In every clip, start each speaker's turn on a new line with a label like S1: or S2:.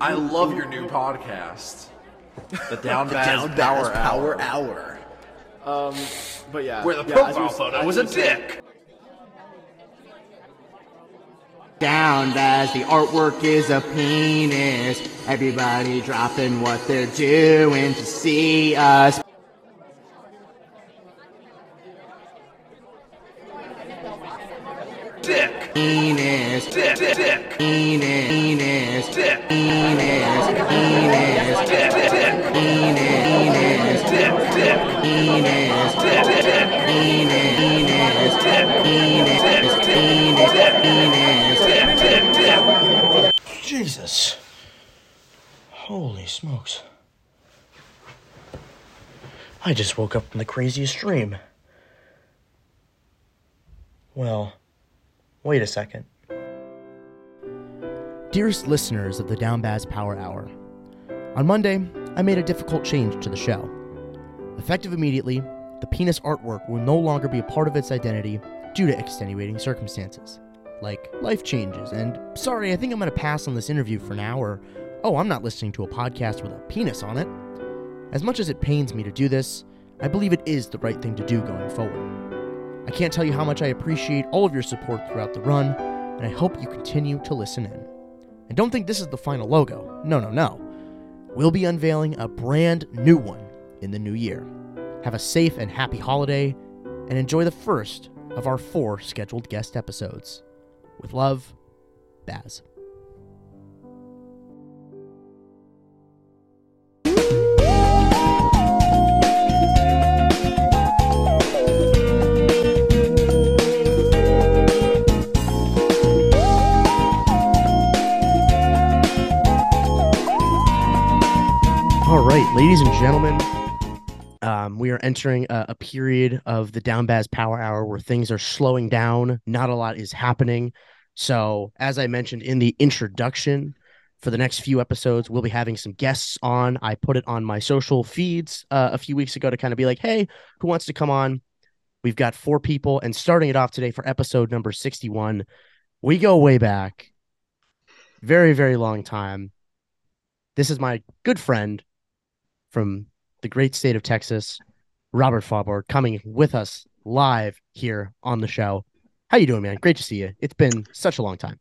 S1: I love your new podcast. The Down
S2: The
S1: Bazz
S2: Down
S1: Power,
S2: Bazz Power
S1: Hour.
S2: Hour.
S3: Um, but yeah,
S1: Where the
S3: yeah, as you
S1: profile
S3: were-
S1: photo
S3: as
S1: was a dick.
S4: Down as the artwork is a penis. Everybody dropping what they're doing to see us.
S1: Dick.
S4: Penis,
S1: Dick. Dick. Dick.
S4: penis, penis,
S1: Dick.
S4: penis, penis,
S1: Dick. Dick. Dick.
S4: penis,
S1: Dick. Dick.
S4: penis,
S1: Dick. Dick. Dick.
S4: penis, penis, penis, penis, penis.
S5: Jesus. Holy smokes. I just woke up from the craziest dream. Well, wait a second.
S6: Dearest listeners of the Downbazz Power Hour, on Monday, I made a difficult change to the show. Effective immediately, the penis artwork will no longer be a part of its identity due to extenuating circumstances, like life changes, and sorry, I think I'm going to pass on this interview for now, or oh, I'm not listening to a podcast with a penis on it. As much as it pains me to do this, I believe it is the right thing to do going forward. I can't tell you how much I appreciate all of your support throughout the run, and I hope you continue to listen in. And don't think this is the final logo. No, no, no. We'll be unveiling a brand new one in the new year. Have a safe and happy holiday, and enjoy the first of our four scheduled guest episodes. With love, Bazz. Ladies and gentlemen, um, we are entering a, a period of the Downbazz Power Hour where things are slowing down. Not a lot is happening. So, as I mentioned in the introduction, for the next few episodes, we'll be having some guests on. I put it on my social feeds uh, a few weeks ago to kind of be like, hey, who wants to come on? We've got four people, and starting it off today for episode number 61, we go way back. Very, very long time. This is my good friend from the great state of Texas, Robert Faaborg, coming with us live here on the show. How you doing, man? Great to see you. It's been such a long time.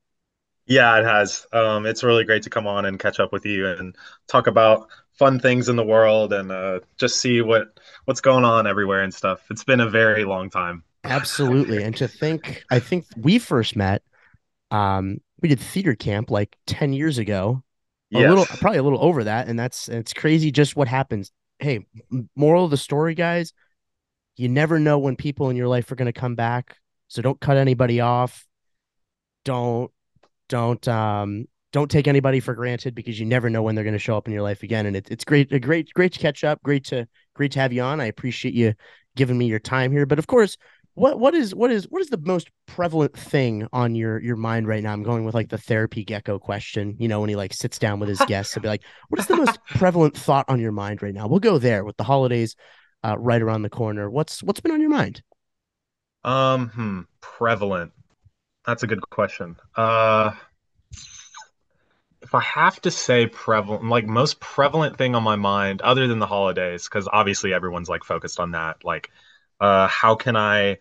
S7: Yeah, it has. Um, it's really great to come on and catch up with you and talk about fun things in the world and uh, just see what what's going on everywhere and stuff. It's been a very long time.
S6: Absolutely. and to think, I think we first met. Um, we did theater camp like ten years ago. A
S7: Yes.
S6: little, probably a little over that, and that's it's crazy just what happens. Hey, moral of the story, guys, you never know when people in your life are going to come back. So don't cut anybody off. Don't don't um don't take anybody for granted because you never know when they're going to show up in your life again. And it, it's great, a great, great to catch up. Great to great to have you on. I appreciate you giving me your time here. But of course, what what is what is what is the most prevalent thing on your your mind right now? I'm going with like the therapy gecko question. You know, when he like sits down with his guests, to be like, what is the most prevalent thought on your mind right now? We'll go there with the holidays uh, right around the corner. What's what's been on your mind?
S7: Um, hmm, prevalent. That's a good question. Uh, if I have to say prevalent, like most prevalent thing on my mind, other than the holidays, because obviously everyone's like focused on that. Like, uh, how can I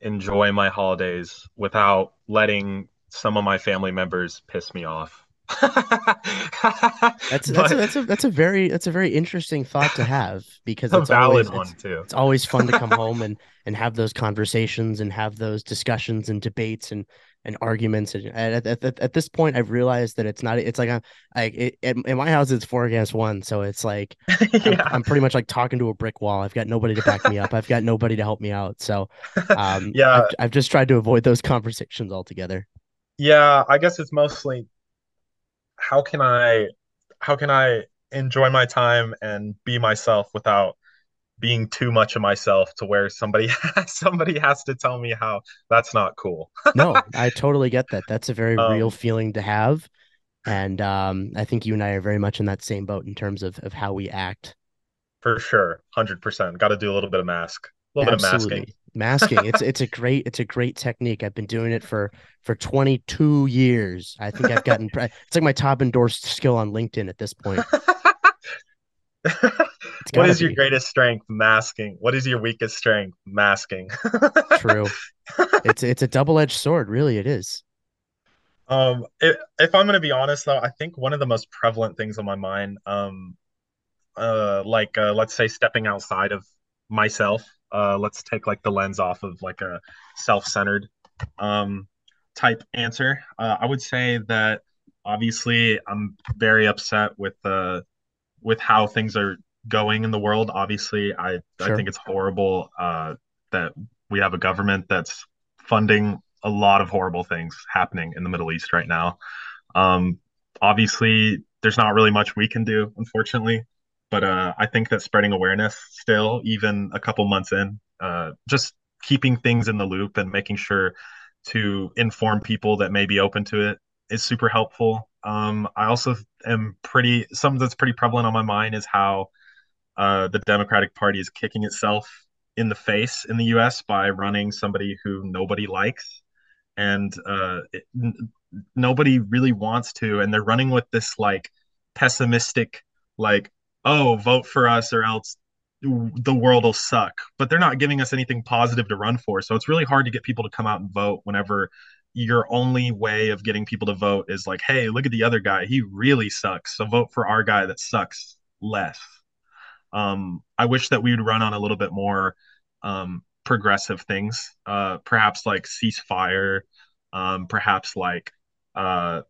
S7: enjoy my holidays without letting some of my family members piss me off?
S6: That's that's
S7: But-
S6: a, that's a that's a very that's a very interesting thought to have because it's a
S7: valid
S6: always,
S7: one
S6: it's,
S7: too.
S6: it's always fun to come home and and have those conversations and have those discussions and debates and and arguments and at, at, at, at this point I've realized that it's not it's like a like it, in my house it's four against one so it's like I'm, I'm pretty much like talking to a brick wall. I've got nobody to back me up. I've got nobody to help me out. So um
S7: Yeah.
S6: I've, I've just tried to avoid those conversations altogether.
S7: Yeah, I guess it's mostly how can I how can I enjoy my time and be myself without being too much of myself to where somebody somebody has to tell me how that's not cool.
S6: no, I totally get that. That's a very
S7: Um,
S6: real feeling to have. And um, I think you and I are very much in that same boat in terms of, of how we act.
S7: For sure. 100%. Got to do a little bit of mask. A little bit of
S6: Absolutely.
S7: masking.
S6: masking. it's it's a great it's a great technique. I've been doing it for for 22 years. I think I've gotten it's like my top endorsed skill on LinkedIn at this point.
S7: What is your greatest strength? Masking. What is your weakest strength? Masking.
S6: True. It's it's a double-edged sword, really it is.
S7: Um if, if I'm going to be honest though, I think one of the most prevalent things on my mind um uh like uh, let's say stepping outside of myself uh let's take like the lens off of like a self-centered um type answer uh, i would say that obviously i'm very upset with uh with how things are going in the world obviously i sure. i think it's horrible uh that we have a government that's funding a lot of horrible things happening in the middle east right now um obviously there's not really much we can do unfortunately but uh, I think that spreading awareness still, even a couple months in, uh, just keeping things in the loop and making sure to inform people that may be open to it is super helpful. Um, I also am pretty something that's pretty prevalent on my mind is how uh, the Democratic Party is kicking itself in the face in the U.S. by running somebody who nobody likes, and uh, it, n- nobody really wants to, and they're running with this like pessimistic like oh, vote for us or else the world will suck. But they're not giving us anything positive to run for. So it's really hard to get people to come out and vote whenever your only way of getting people to vote is like, hey, look at the other guy. He really sucks. So vote for our guy that sucks less. Um, I wish that we would run on a little bit more um, progressive things, uh, perhaps like ceasefire, um, perhaps like uh,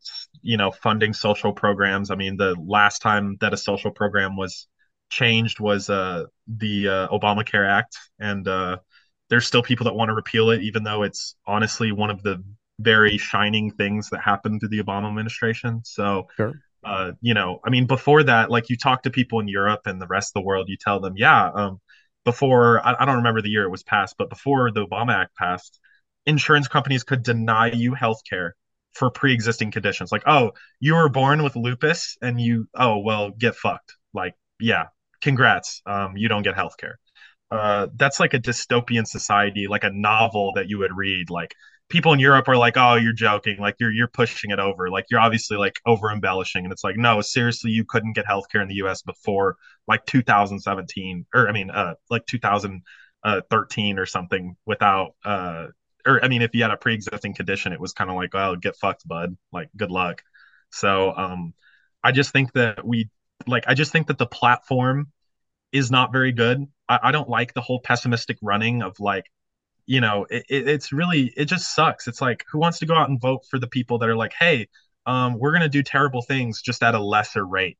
S7: you know, funding social programs. I mean, the last time that a social program was changed was uh, the uh, Obamacare Act, and uh, there's still people that want to repeal it, even though it's honestly one of the very shining things that happened to the Obama administration. So,
S6: sure.
S7: uh, you know, I mean, before that, like you talk to people in Europe and the rest of the world, you tell them, yeah, um, before I, I don't remember the year it was passed, but before the Obama Act passed, insurance companies could deny you health care for pre-existing conditions like oh you were born with lupus and you oh well get fucked like yeah congrats um you don't get health care uh that's like a dystopian society like a novel that you would read like people in Europe are like oh you're joking like you're you're pushing it over like you're obviously like over embellishing and it's like no seriously you couldn't get healthcare in the US before like 2017 or I mean uh like 2013 or something without uh or I mean, if you had a pre-existing condition, it was kind of like, oh, get fucked, bud. Like, good luck. So, um, I just think that we like, I just think that the platform is not very good. I, I don't like the whole pessimistic running of like, you know, it, it, it's really, it just sucks. It's like, who wants to go out and vote for the people that are like, hey, um, we're gonna do terrible things just at a lesser rate.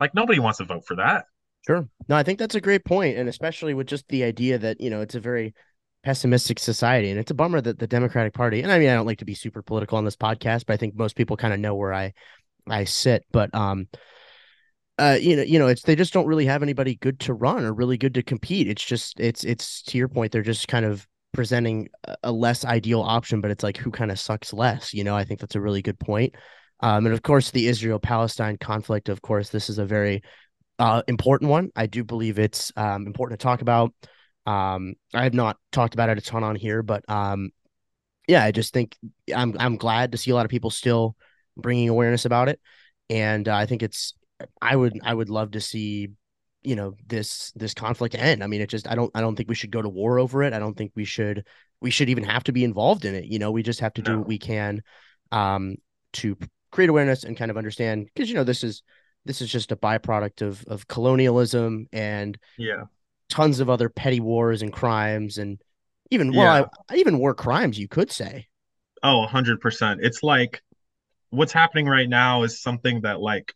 S7: Like, nobody wants to vote for that.
S6: Sure. No, I think that's a great point, and especially with just the idea that you know it's a very pessimistic society. And it's a bummer that the Democratic Party, and I mean, I don't like to be super political on this podcast, but I think most people kind of know where I I sit. But um uh you know, you know, it's they just don't really have anybody good to run or really good to compete. It's just it's it's to your point, they're just kind of presenting a less ideal option, but it's like who kind of sucks less, you know. I think that's a really good point. Um, and of course, the Israel Palestine conflict, of course, this is a very uh, important one. I do believe it's um, important to talk about. Um, I have not talked about it a ton on here, but um, yeah, I just think I'm I'm glad to see a lot of people still bringing awareness about it, and uh, I think it's I would I would love to see you know this this conflict end. I mean, it just I don't I don't think we should go to war over it. I don't think we should we should even have to be involved in it. You know, we just have to no. do what we can um, to create awareness and kind of understand because you know this is this is just a byproduct of of colonialism and
S7: yeah
S6: tons of other petty wars and crimes and even yeah. well I, even war crimes you could say
S7: oh 100% it's like what's happening right now is something that like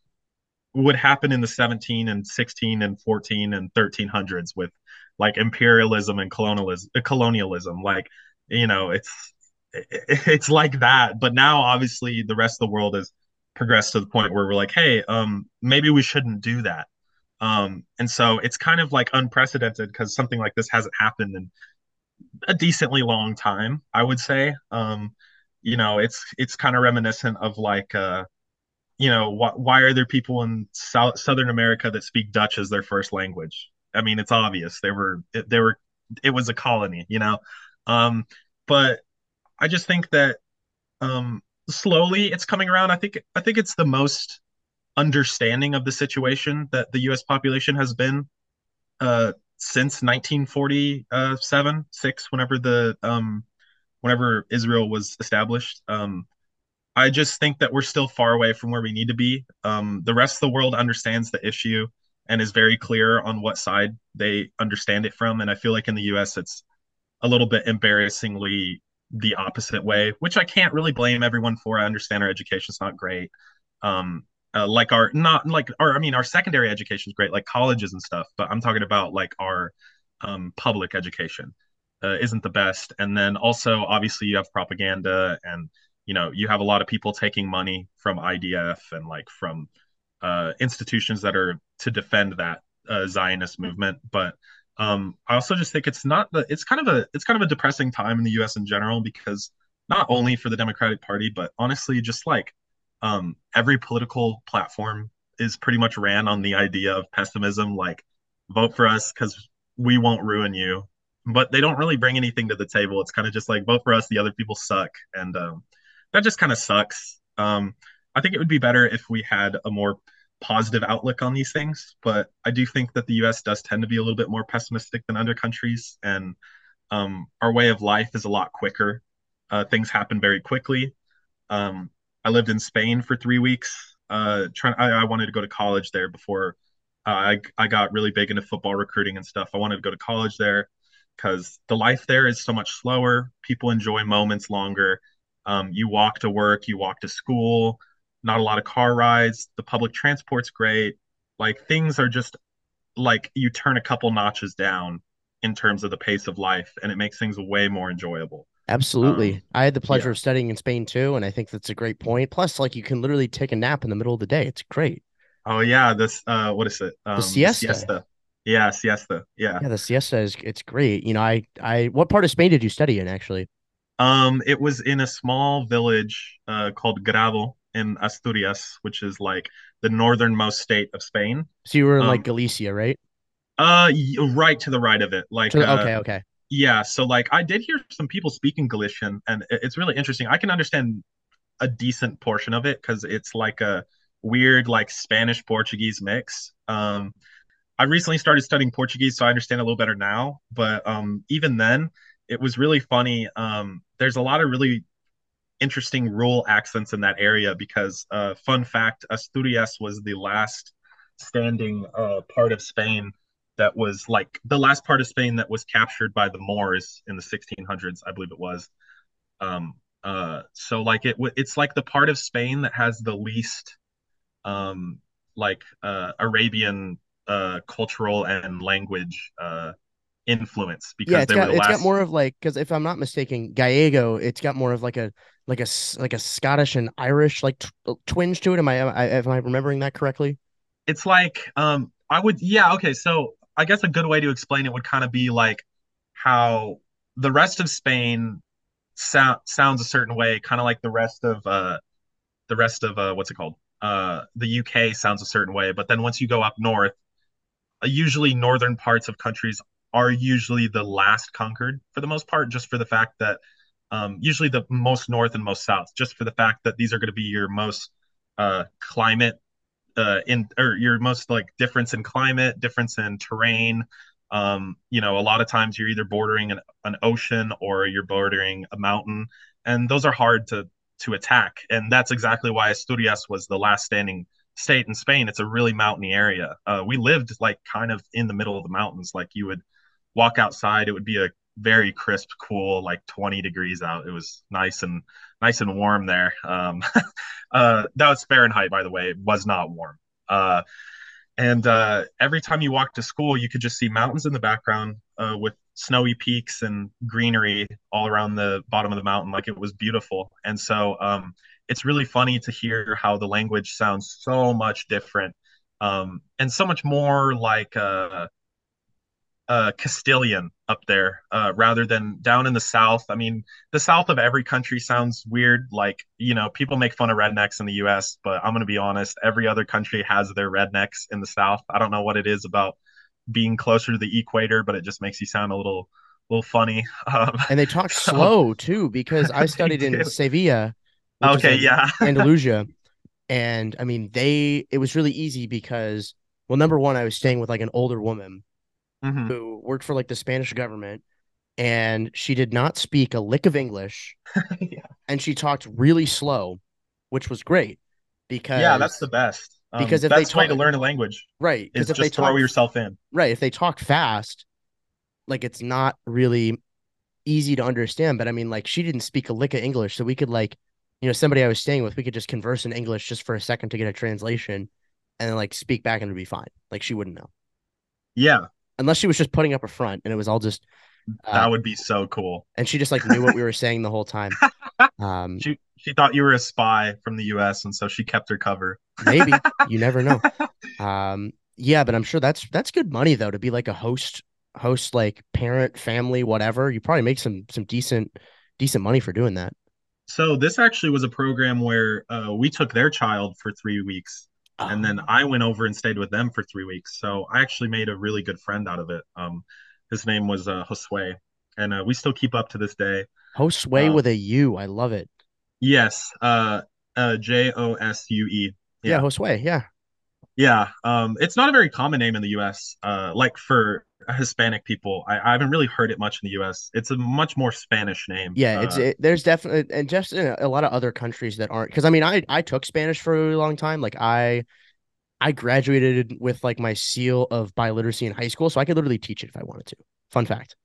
S7: would happen in the 17 and 16 and 14 and 1300s with like imperialism and colonialism colonialism. Like you know it's it's like that. But now obviously the rest of the world has progressed to the point where we're like hey um maybe we shouldn't do that. Um, and so it's kind of like unprecedented because something like this hasn't happened in a decently long time, I would say. Um, you know, it's it's kind of reminiscent of like uh, you know, wh- why are there people in South Southern America that speak Dutch as their first language? I mean, it's obvious. They were they were it was a colony, you know. Um, but I just think that um, slowly it's coming around. I think I think it's the most understanding of the situation that the U.S. population has been uh, since 1947, six, whenever the um, whenever Israel was established. Um, I just think that we're still far away from where we need to be. Um, the rest of the world understands the issue and is very clear on what side they understand it from. And I feel like in the US, it's a little bit embarrassingly the opposite way, which I can't really blame everyone for. I understand our education's not great. Um, uh, like our not like our I mean our secondary education is great, like colleges and stuff. But I'm talking about like our um, public education uh, isn't the best. And then also obviously you have propaganda and you know you have a lot of people taking money from IDF and like from uh, institutions that are to defend that uh, Zionist movement. But um, I also just think it's not the it's kind of a it's kind of a depressing time in the U.S. in general because not only for the Democratic Party but honestly just like um, every political platform is pretty much ran on the idea of pessimism like vote for us because we won't ruin you but they don't really bring anything to the table it's kind of just like vote for us the other people suck and um, that just kind of sucks. Um, I think it would be better if we had a more positive outlook on these things, but I do think that the U.S. does tend to be a little bit more pessimistic than other countries, and um, our way of life is a lot quicker. Uh, things happen very quickly. Um, I lived in Spain for three weeks. Uh, trying, I, I, wanted to go to college there before uh, I I got really big into football recruiting and stuff. I wanted to go to college there because the life there is so much slower. People enjoy moments longer um, you walk to work, you walk to school, not a lot of car rides. The public transport's great. Like things are just like you turn a couple notches down in terms of the pace of life, and it makes things way more enjoyable.
S6: Absolutely. Um, I had the pleasure
S7: yeah.
S6: of studying in Spain too, and I think that's a great point. Plus, like you can literally take a nap in the middle of the day. It's great.
S7: Oh yeah, this uh what is it? Um,
S6: the siesta.
S7: siesta. Yeah, siesta. Yeah.
S6: Yeah, the siesta is it's great. You know, I I what part of Spain did you study in actually?
S7: Um, it was in a small village uh, called Grado in Asturias, which is like the northernmost state of Spain.
S6: So you were in
S7: um,
S6: like Galicia, right?
S7: Uh, right to the right of it. Like,
S6: to,
S7: uh,
S6: okay, okay.
S7: Yeah, so like I did hear some people speaking Galician, and it's really interesting. I can understand a decent portion of it because it's like a weird like Spanish Portuguese mix. Um, I recently started studying Portuguese, so I understand a little better now. But um, even then, it was really funny. Um, there's a lot of really interesting rural accents in that area because, uh, fun fact, Asturias was the last standing uh, part of Spain that was like the last part of Spain that was captured by the Moors in the 1600s, I believe it was. Um, uh, so like it, it's like the part of Spain that has the least, um, like uh, Arabian uh, cultural and language uh, influence because
S6: yeah, it's
S7: they
S6: got,
S7: were the
S6: it's got more of like because if I'm not mistaken, Gallego, it's got more of like a like a like a Scottish and Irish like t- uh, twinge to it. Am I, am I am I remembering that correctly?
S7: It's like um I would yeah okay so I guess a good way to explain it would kind of be like how the rest of Spain sound sounds a certain way, kind of like the rest of uh the rest of uh what's it called uh the UK sounds a certain way, but then once you go up north, uh, usually northern parts of countries are usually the last conquered for the most part, just for the fact that um, usually the most north and most south, just for the fact that these are going to be your most uh, climate uh, in or your most like difference in climate, difference in terrain. Um, you know, a lot of times you're either bordering an, an ocean or you're bordering a mountain, and those are hard to to attack. And that's exactly why Asturias was the last standing state in Spain. It's a really mountainy area. Uh, we lived like kind of in the middle of the mountains, like you would walk outside, it would be a very crisp, cool, like 20 degrees out. It was nice and nice and warm there. Um, uh, that was Fahrenheit, by the way. It was not warm. Uh, and uh, every time you walked to school, you could just see mountains in the background uh, with snowy peaks and greenery all around the bottom of the mountain. Like it was beautiful. And so um, it's really funny to hear how the language sounds so much different um, and so much more like uh, uh, Castilian up there uh, rather than down in the South. I mean, the South of every country sounds weird. Like, you know, people make fun of rednecks in the US, but I'm going to be honest, every other country has their rednecks in the South. I don't know what it is about being closer to the equator, but it just makes you sound a little little funny. Um,
S6: And they talk
S7: So-
S6: slow too, because I studied in. Sevilla.
S7: okay,
S6: in
S7: yeah.
S6: Andalusia. And I mean, they it was really easy because well, number one, I was staying with like an older woman
S7: Mhm.
S6: who worked for like the Spanish government, and she did not speak a lick of English,
S7: yeah.
S6: and she talked really slow, which was great because
S7: Yeah, that's the best. Um,
S6: because if they
S7: best way to learn a language
S6: right
S7: is
S6: if
S7: just
S6: they
S7: throw yourself in.
S6: right if they talk fast, like it's not really easy to understand. But I mean, like she didn't speak a lick of English, so we could like you know somebody I was staying with, we could just converse in English just for a second to get a translation, and then like speak back and it'd be fine. Like she wouldn't know
S7: Yeah,
S6: unless she was just putting up a front and it was all just uh,
S7: that would be so cool.
S6: and she just like knew what we were saying the whole time. Um,
S7: She she thought you were a spy from the U.S. and so she kept her cover.
S6: maybe you never know. Um, yeah, but I'm sure that's that's good money though to be like a host, host like parent, family, whatever. You probably make some some decent decent money for doing that.
S7: So this actually was a program where uh, we took their child for three weeks, and then I went over and stayed with them for three weeks. So I actually made a really good friend out of it. Um, his name was uh, Josue, and uh, we still keep up to this day.
S6: Josue
S7: uh,
S6: with a U. I love it.
S7: Yes, uh, uh, J O S U E.
S6: Yeah,
S7: Yeah.
S6: Josue. Yeah.
S7: Yeah, um, it's not a very common name in the U.S. Uh, like for Hispanic people, I, I haven't really heard it much in the U.S. It's a much more Spanish name.
S6: Yeah, it's
S7: Uh,
S6: it, there's definitely and just in a, lot of other countries that aren't because I mean I I took Spanish for a really long time. Like I I graduated with like my seal of biliteracy in high school, so I could literally teach it if I wanted to. Fun fact.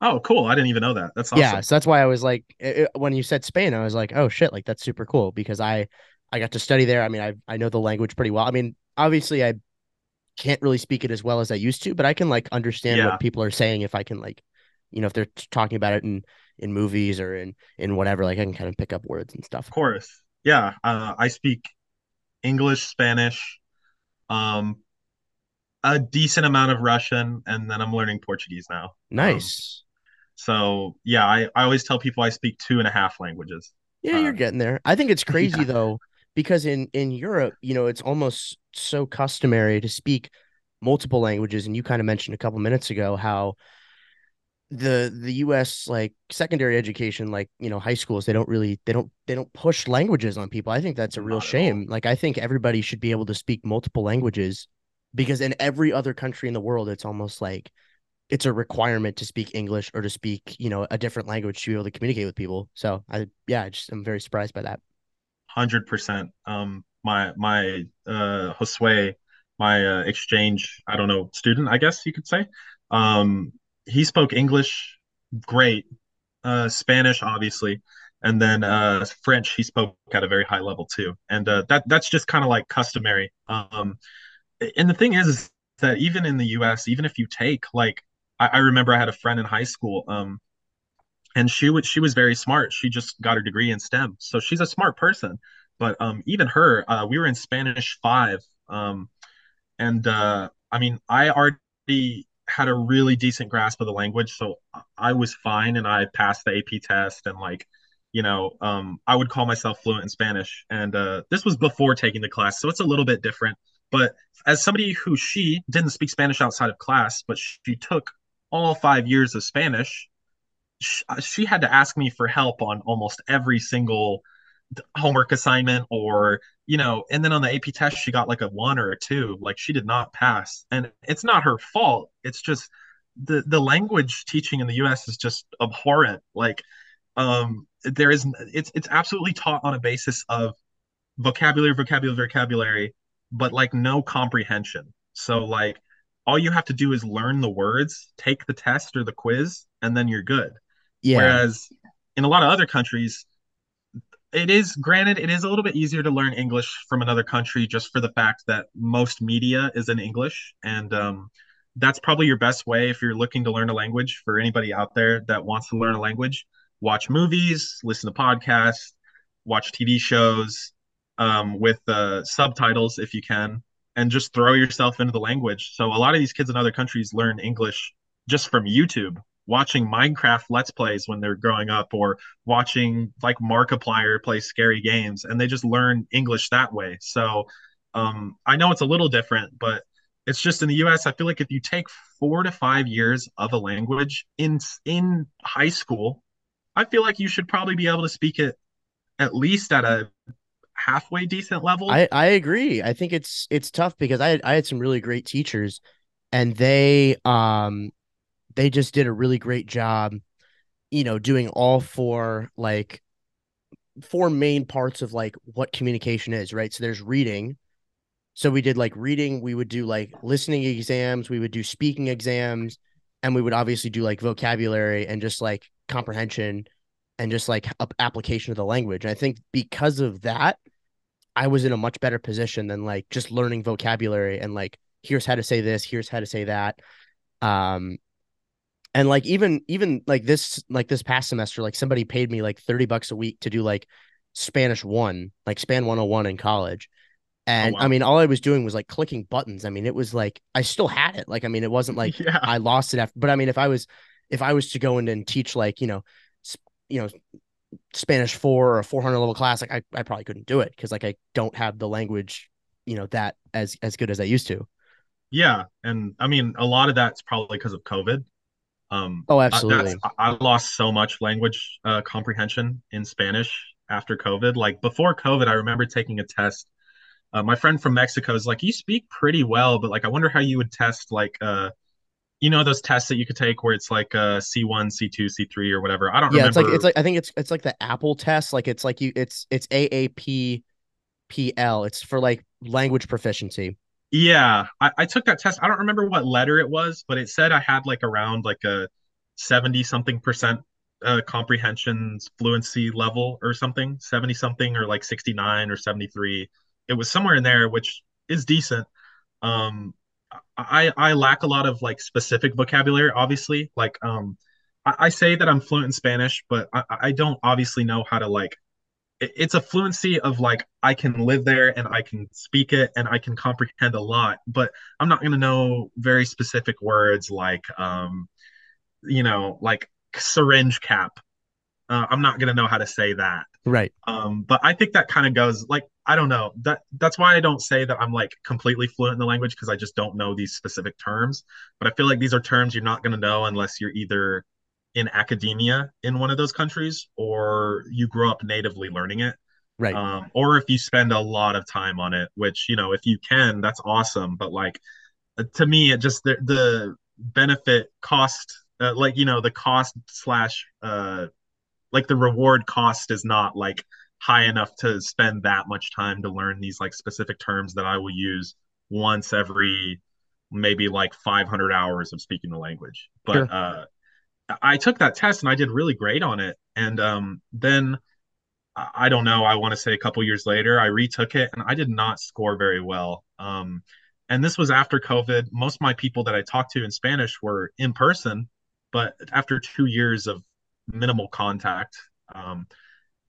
S7: oh, cool. I didn't even know that. That's awesome.
S6: Yeah, so that's why I was like it- when you said Spain, I was like, oh shit, like that's super cool because I I got to study there. I mean, I I know the language pretty well. I mean, obviously I can't really speak it as well as I used to, but I can like understand
S7: Yeah.
S6: what people are saying if I can like, you know, if they're talking about it in in movies or in in whatever, like I can kind of pick up words and stuff.
S7: Of course. Yeah, uh, I speak English, Spanish, um, a decent amount of Russian, and then I'm learning Portuguese now.
S6: Nice.
S7: So yeah, I, I always tell people I speak two and a half languages.
S6: Yeah, you're
S7: Uh,
S6: getting there. I think it's crazy
S7: yeah.
S6: though, because in in Europe, you know, it's almost so customary to speak multiple languages, and you kind of mentioned a couple minutes ago how the the U.S. like secondary education, like you know, high schools, they don't really they don't they don't push languages on people. I think that's a real
S7: Not
S6: shame. Like, I think everybody should be able to speak multiple languages, because in every other country in the world, it's almost like it's a requirement to speak English or to speak, you know, a different language to be able to communicate with people. So I, yeah, I just I'm very surprised by that.
S7: Hundred percent. Um, my my uh Josue, my uh, exchange, I don't know, student, I guess you could say. Um, he spoke English great, uh, Spanish obviously, and then uh French he spoke at a very high level too. And uh, that that's just kind of like customary. Um, and the thing is, is that even in the U.S., even if you take like, I, I remember I had a friend in high school. Um, and she was she was very smart. She just got her degree in STEM, so she's a smart person. But um, even her, uh, we were in Spanish five, um, and uh, I mean, I already had a really decent grasp of the language, so I was fine, and I passed the AP test, and like, you know, um, I would call myself fluent in Spanish, and uh, this was before taking the class, so it's a little bit different. But as somebody who she didn't speak Spanish outside of class, but she took all five years of Spanish sh- she had to ask me for help on almost every single homework assignment or you know and then on the ap test she got like a one or a two. Like she did not pass. And it's not her fault. It's just the the language teaching in the us is just abhorrent. Like um there is it's it's absolutely taught on a basis of vocabulary vocabulary vocabulary but like no comprehension. So like all you have to do is learn the words take the test or the quiz and then you're good
S6: Yeah,
S7: Whereas in a lot of other countries, it is granted, it is a little bit easier to learn English from another country just for the fact that most media is in English. And um, that's probably your best way if you're looking to learn a language for anybody out there that wants to learn a language. Watch movies, listen to podcasts, watch TV shows um, with uh, subtitles if you can, and just throw yourself into the language. So a lot of these kids in other countries learn English just from YouTube watching Minecraft Let's Plays when they're growing up, or watching like Markiplier play scary games, and they just learn English that way. So um, I know it's a little different, but It's just in the US, I feel like if you take four to five years of a language in in high school, I feel like you should probably be able to speak it at least at a halfway decent level.
S6: I, I agree. I think it's it's tough because I I had some really great teachers and they um they just did a really great job, you know, doing all four like four main parts of like what communication is, right? So there's reading. So we did like reading, we would do like listening exams, we would do speaking exams, and we would obviously do like vocabulary and just like comprehension and just like application of the language. And I think because of that, I was in a much better position than like just learning vocabulary and like here's how to say this, here's how to say that. Um and like even even like this like this past semester like somebody paid me like 30 bucks a week to do like Spanish 1, like Span 101 in college. Oh, and oh, wow. I mean all I was doing was like clicking buttons. I mean it was like I still had it. Like I mean it wasn't like yeah. I lost it after but I mean if I was if I was to go in and teach like, you know, you know, Spanish four or a 400 level class, like I, I probably couldn't do it because like I don't have the language, you know, that as as good as I used to.
S7: Yeah, and I mean a lot of that's probably because of COVID. Um,
S6: oh, absolutely.
S7: I, I lost so much language uh, comprehension in Spanish after COVID. Like before COVID, I remember taking a test. Uh, my friend from Mexico is like, "You speak pretty well, but like, I wonder how you would test like uh, you know those tests that you could take where it's like uh C1, C2, C3 or whatever. I don't yeah,
S6: remember. it's like it's like I think it's it's like the Apple test. Like it's like you it's it's AAP PL. It's for like language proficiency.
S7: Yeah, I, I took that test. I don't remember what letter it was, but it said I had like around like a 70 something percent uh, comprehensions fluency level or something, 70 something or like 69 or 73. It was somewhere in there, which is decent. Um, I I lack a lot of like specific vocabulary. Obviously, like um, I, I say that I'm fluent in Spanish, but I, I don't obviously know how to like. It, it's a fluency of like I can live there and I can speak it and I can comprehend a lot, but I'm not gonna know very specific words like um, you know, like syringe cap. Uh, I'm not gonna know how to say that.
S6: Right.
S7: Um, but I think that kind of goes like I don't know that that's why I don't say that I'm like completely fluent in the language because I just don't know these specific terms. But I feel like these are terms you're not going to know unless you're either in academia in one of those countries or you grow up natively learning it.
S6: Right.
S7: Um, or if you spend a lot of time on it, which you know if you can, that's awesome. But like uh, to me, it just the, the benefit cost, uh, like you know the cost slash uh, like the reward cost is not like high enough to spend that much time to learn these like specific terms that I will use once every maybe like 500 hours of speaking the language. But sure. uh, I took that test and I did really great on it. And um, then I don't know, I want to say a couple years later, I retook it and I did not score very well. Um, and this was after COVID. Most of my people that I talked to in Spanish were in person, but after two years of minimal contact, um,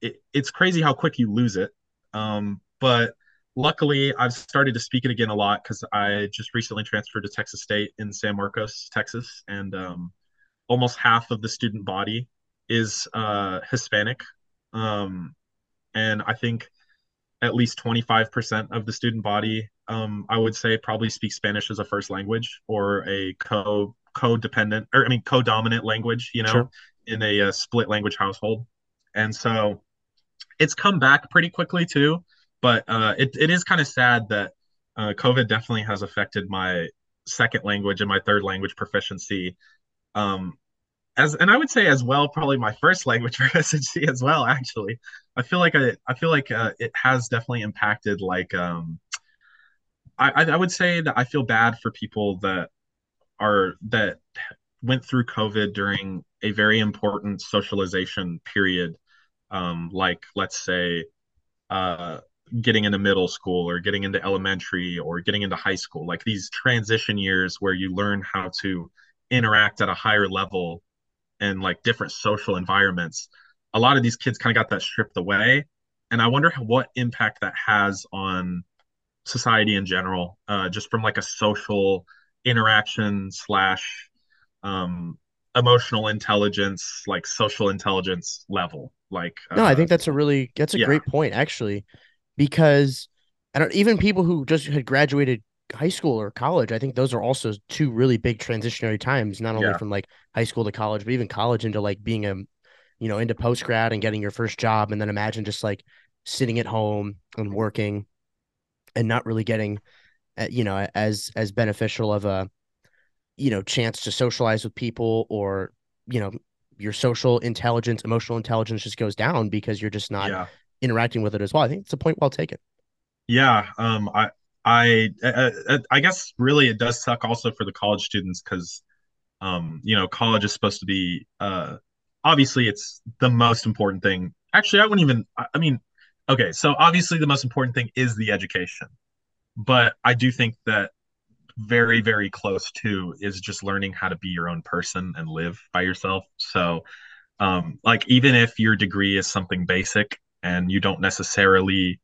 S7: it, it's crazy how quick you lose it. Um, but luckily, I've started to speak it again a lot because I just recently transferred to Texas State in San Marcos, Texas, and um, almost half of the student body is uh, Hispanic. Um, and I think at least 25% of the student body, um, I would say, probably speak Spanish as a first language or a co co-dependent or I mean co-dominant language, you know, sure. in a, a uh, split language household. And so it's come back pretty quickly too, but uh, it it is kind of sad that uh, COVID definitely has affected my second language and my third language proficiency. Um, as and I would say as well, probably my first language for proficiency as well. Actually, I feel like I I feel like uh, it has definitely impacted. Like, um, I I would say that I feel bad for people that are that went through COVID during a very important socialization period um, like let's say uh, getting into middle school or getting into elementary or getting into high school, like these transition years where you learn how to interact at a higher level and like different social environments. A lot of these kids kind of got that stripped away. And I wonder how, what impact that has on society in general, uh, just from like a social interaction slash um, emotional intelligence, like social intelligence level. Like
S6: no, uh, I think that's a really that's a yeah. great point actually, because I don't even people who just had graduated high school or college, I think those are also two really big transitionary times, not only
S7: Yeah.
S6: from like high school to college, but even college into like being a, you know, into post grad and getting your first job. And then imagine just like sitting at home and working and not really getting, uh, you know, as, as beneficial of a, you know, chance to socialize with people or, you know, your social intelligence, emotional intelligence just goes down because you're just not
S7: Yeah.
S6: interacting with it as well. I think it's a point well taken.
S7: Yeah, um, I, I, I, I- guess really it does suck also for the college students because, um, you know, college is supposed to be, uh, obviously it's the most important thing. Actually, I wouldn't even, I mean, okay, so obviously the most important thing is the education, but I do think that very, very close to is just learning how to be your own person and live by yourself. So, um, like even if your degree is something basic and you don't necessarily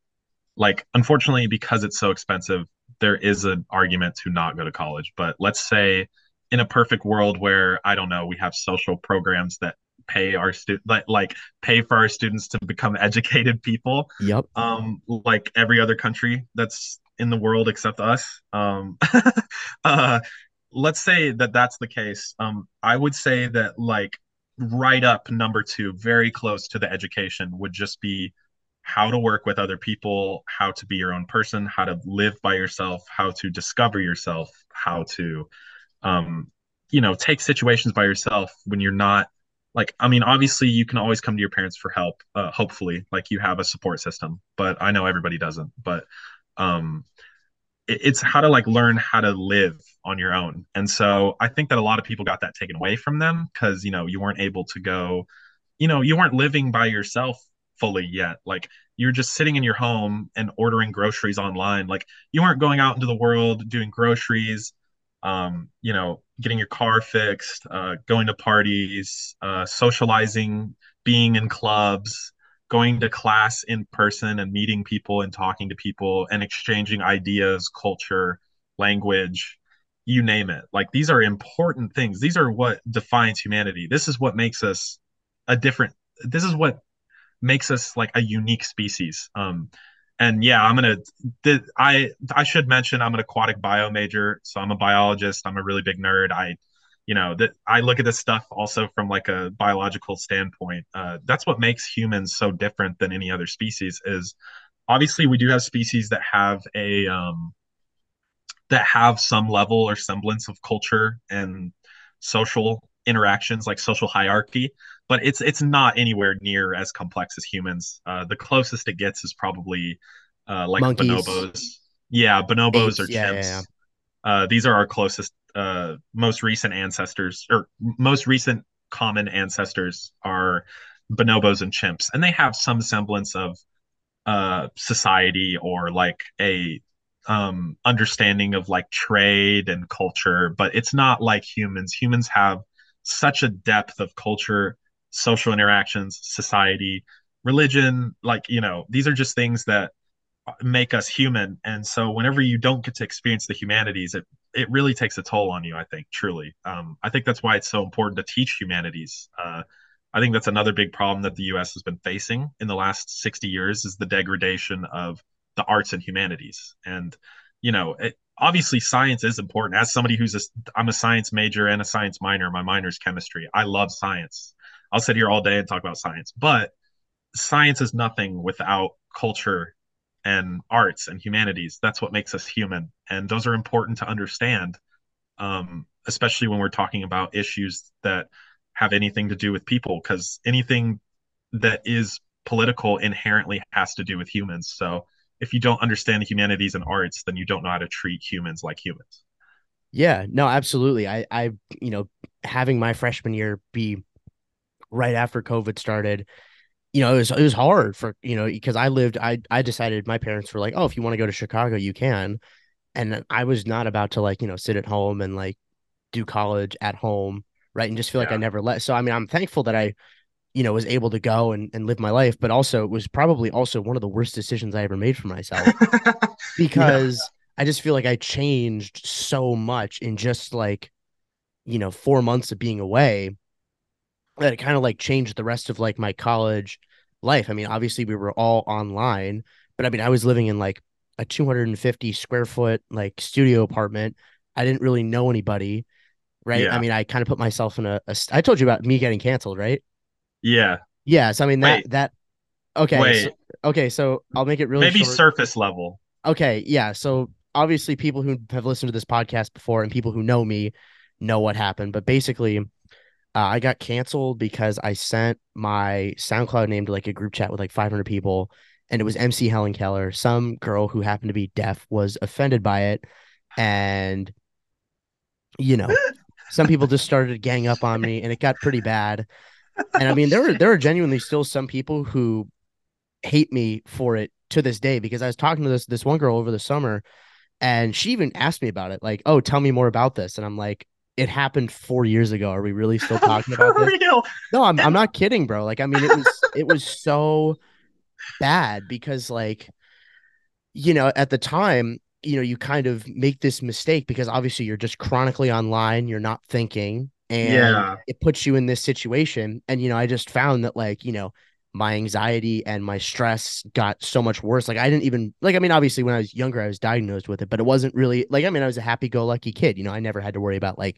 S7: like unfortunately because it's so expensive there is an argument to not go to college but let's say in a perfect world where i don't know we have social programs that pay our student like, like pay for our students to become educated people
S6: Yep.
S7: um like every other country that's in the world except us um uh let's say that that's the case um i would say that like right up number 2 very close to the education would just be how to work with other people how to be your own person how to live by yourself how to discover yourself how to um you know take situations by yourself when you're not like i mean obviously you can always come to your parents for help uh, hopefully like you have a support system but i know everybody doesn't but um it, it's how to like learn how to live on your own and so i think that a lot of people got that taken away from them because you know you weren't able to go you know you weren't living by yourself fully yet like you're just sitting in your home and ordering groceries online like you aren't going out into the world doing groceries um, you know, getting your car fixed, uh, going to parties, uh, socializing, being in clubs, going to class in person and meeting people and talking to people and exchanging ideas, culture, language, you name it. Like these are important things. These are what defines humanity. This is what makes us a different, this is what makes us like a unique species. Um, and yeah, I'm gonna. I I should mention I'm an aquatic bio major, so I'm a biologist. I'm a really big nerd. I, you know, that I look at this stuff also from like a biological standpoint. Uh, that's what makes humans so different than any other species. Is obviously we do have species that have a um, that have some level or semblance of culture and social interactions, like social hierarchy but it's it's not anywhere near as complex as humans. Uh, the closest it gets is probably uh, like
S6: Monkeys.
S7: bonobos. Yeah, bonobos
S6: Apes,
S7: or
S6: yeah,
S7: chimps.
S6: yeah,
S7: Uh, these are our closest, uh, most recent ancestors, or most recent common ancestors are bonobos and chimps, and they have some semblance of uh, society or like a um, understanding of like trade and culture, but it's not like humans. Humans have such a depth of culture social interactions, society, religion, like, you know, these are just things that make us human. And so whenever you don't get to experience the humanities, it it really takes a toll on you, I think, truly. Um, I think that's why it's so important to teach humanities. Uh, I think that's another big problem that the US has been facing in the last 60 years is the degradation of the arts and humanities. And, you know, it, obviously science is important. As somebody who's a, I'm a science major and a science minor, my minor is chemistry. I love science. I'll sit here all day and talk about science, but science is nothing without culture and arts and humanities. That's what makes us human, and those are important to understand, um, especially when we're talking about issues that have anything to do with people, because anything that is political inherently has to do with humans. So if you don't understand the humanities and arts, then you don't know how to treat humans like humans.
S6: Yeah, no, absolutely. I, I, you know, having my freshman year be right after COVID started, you know, it was it was hard for you know because I lived. I I decided my parents were like, oh, if you want to go to Chicago, you can, and I was not about to like you know sit at home and like do college at home, right, and just feel like I never let. So I mean, I'm thankful that I, you know, was able to go and and live my life, but also it was probably also one of the worst decisions I ever made for myself because I just feel like I changed so much in just like, you know, four months of being away that it kind of like changed the rest of like my college life. I mean, obviously we were all online, but I mean, I was living in like a 250 square foot like studio apartment. I didn't really know anybody, right?
S7: Yeah.
S6: I mean, I kind of put myself in a, a I told you about me getting canceled, right?
S7: Yeah.
S6: Yeah. So I mean that
S7: Wait.
S6: that okay.
S7: Wait.
S6: so- okay, so I'll make it really
S7: Maybe
S6: short.
S7: surface level.
S6: Okay, yeah. So obviously, people who have listened to this podcast before and people who know me know what happened. But basically, uh, I got canceled because I sent my SoundCloud name to like a group chat with like 500 people, and it was MC Helen Keller. Some girl who happened to be deaf was offended by it, and you know, some people just started to gang up on me, and it got pretty bad. And I mean, there were there are genuinely still some people who hate me for it to this day because I was talking to this this one girl over the summer and she even asked me about it like oh tell me more about this and I'm like it happened 4 years ago are we really still talking about this
S7: real.
S6: no I'm I'm not kidding bro like I mean it was it was so bad because like you know at the time you know you kind of make this mistake because obviously you're just chronically online you're not thinking and
S7: Yeah.
S6: it puts you in this situation and you know i just found that like you know my anxiety and my stress got so much worse like i didn't even like i mean obviously when i was younger i was diagnosed with it but it wasn't really like i mean i was a happy-go-lucky kid you know i never had to worry about like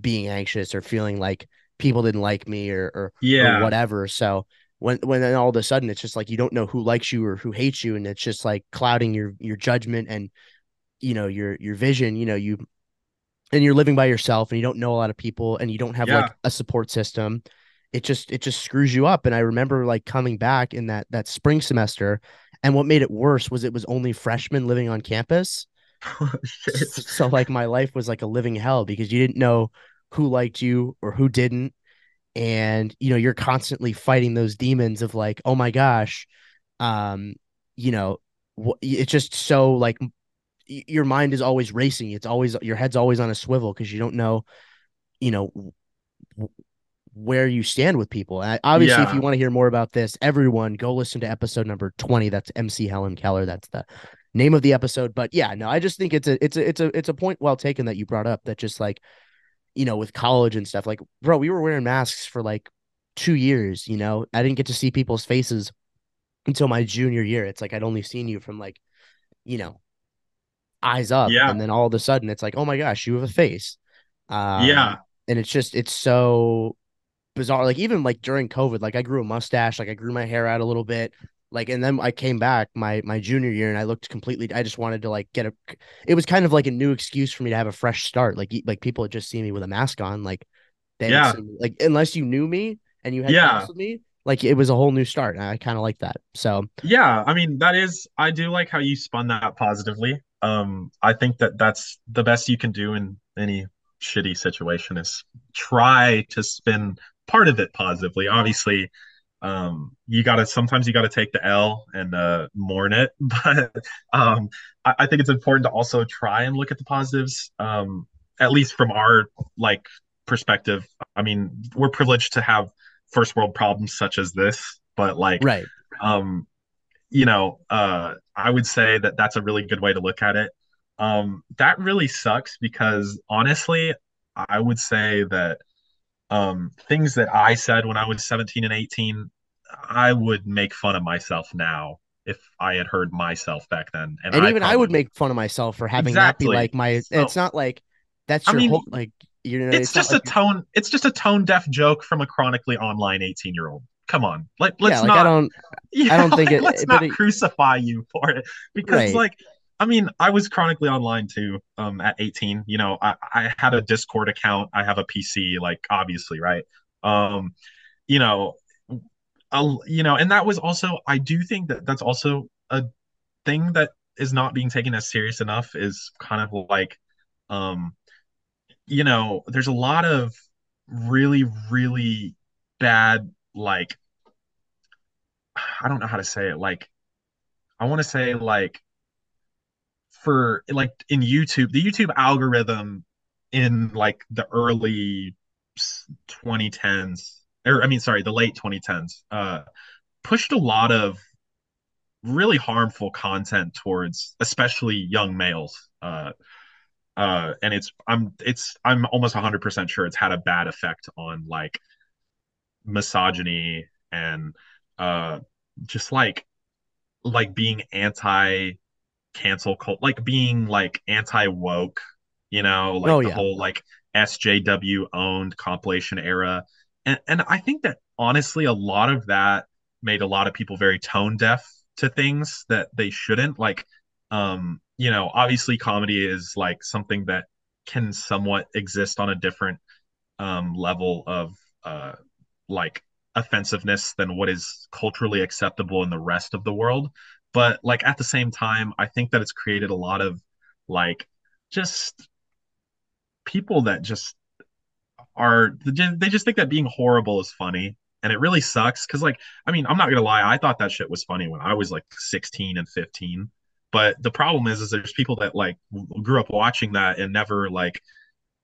S6: being anxious or feeling like people didn't like me or or, or
S7: Yeah.
S6: whatever so when when then all of a sudden it's just like you don't know who likes you or who hates you and it's just like clouding your your judgment and you know your your vision you know you and you're living by yourself and you don't know a lot of people and you don't have
S7: Yeah.
S6: like a support system it just it just screws you up. And i remember like coming back in that that spring semester and what made it worse was it was only freshmen living on campus.
S7: Shit.
S6: so like my life was like a living hell because you didn't know who liked you or who didn't. And you know you're constantly fighting those demons of like oh my gosh um you know it's just so like your mind is always racing. It's always your head's always on a swivel because you don't know you know where you stand with people. And obviously if you want to hear more about this everyone go listen to episode number 20 that's mc helen keller. That's the name of the episode. But yeah no i just think it's a it's a it's a it's a point well taken that you brought up that just like you know with college and stuff like bro we were wearing masks for like two years you know? I didn't get to see people's faces until my junior year. It's like i'd only seen you from like you know eyes up
S7: Yeah.
S6: and then all of a sudden it's like oh my gosh you have a face. Um,
S7: Yeah.
S6: and it's just it's so bizarre like even like during covid like i grew a mustache like i grew my hair out a little bit like and then i came back my my junior year and i looked completely i just wanted to like get a it was kind of like a new excuse for me to have a fresh start like like people had just seen me with a mask on like they
S7: Yeah.
S6: like unless you knew me and you had
S7: Yeah.
S6: with me like it was a whole new start and i kind of like that so
S7: Yeah, I mean that is I do like how you spun that positively. Um I think that that's the best you can do in any shitty situation is try to spin part of it positively. Obviously, um you got to sometimes you got to take the L and uh mourn it, but um I, I think it's important to also try and look at the positives um at least from our like perspective. I mean, we're privileged to have first world problems such as this, but like
S6: right
S7: um you know uh i would say that that's a really good way to look at it um that really sucks because honestly i would say that um things that i said when i was 17 and 18 i would make fun of myself now if i had heard myself back then. And,
S6: and even i would make fun of myself for having that be like my
S7: So-
S6: it's not like that's
S7: I
S6: your
S7: mean,
S6: whole like you know
S7: it's,
S6: not
S7: just
S6: like
S7: a tone it's just a tone deaf joke from a chronically online 18 year old come on. Like let's
S6: yeah, like
S7: not
S6: I don't
S7: Yeah,
S6: I don't think
S7: like,
S6: it-
S7: let's not
S6: it-
S7: crucify you for it. Because
S6: Right.
S7: like I mean I was chronically online too um at 18 you know I, I had a Discord account I have a PC like obviously right um you know a, you know and that was also I do think that that's also a thing that is not being taken as serious enough is kind of like um you know there's a lot of really really bad like I don't know how to say it. Like, I want to say like for like in YouTube, the YouTube algorithm in like the early 2010s, or I mean, sorry, the late 2010s, uh, pushed a lot of really harmful content towards especially young males. Uh, uh, and it's I'm it's I'm almost 100% sure it's had a bad effect on like misogyny and uh just like like being anti cancel cult, like being like anti woke, you know, like
S6: Oh,
S7: the
S6: yeah.
S7: whole like SJW owned compilation era. And and I think that honestly a lot of that made a lot of people very tone deaf to things that they shouldn't. Like um, you know, obviously comedy is like something that can somewhat exist on a different um level of uh like offensiveness than what is culturally acceptable in the rest of the world. But like at the same time, I think that it's created a lot of like just people that just are they just think that being horrible is funny and it really sucks because like i mean i'm not gonna lie i thought that shit was funny when i was like 16 and 15 but the problem is is there's people that like grew up watching that and never like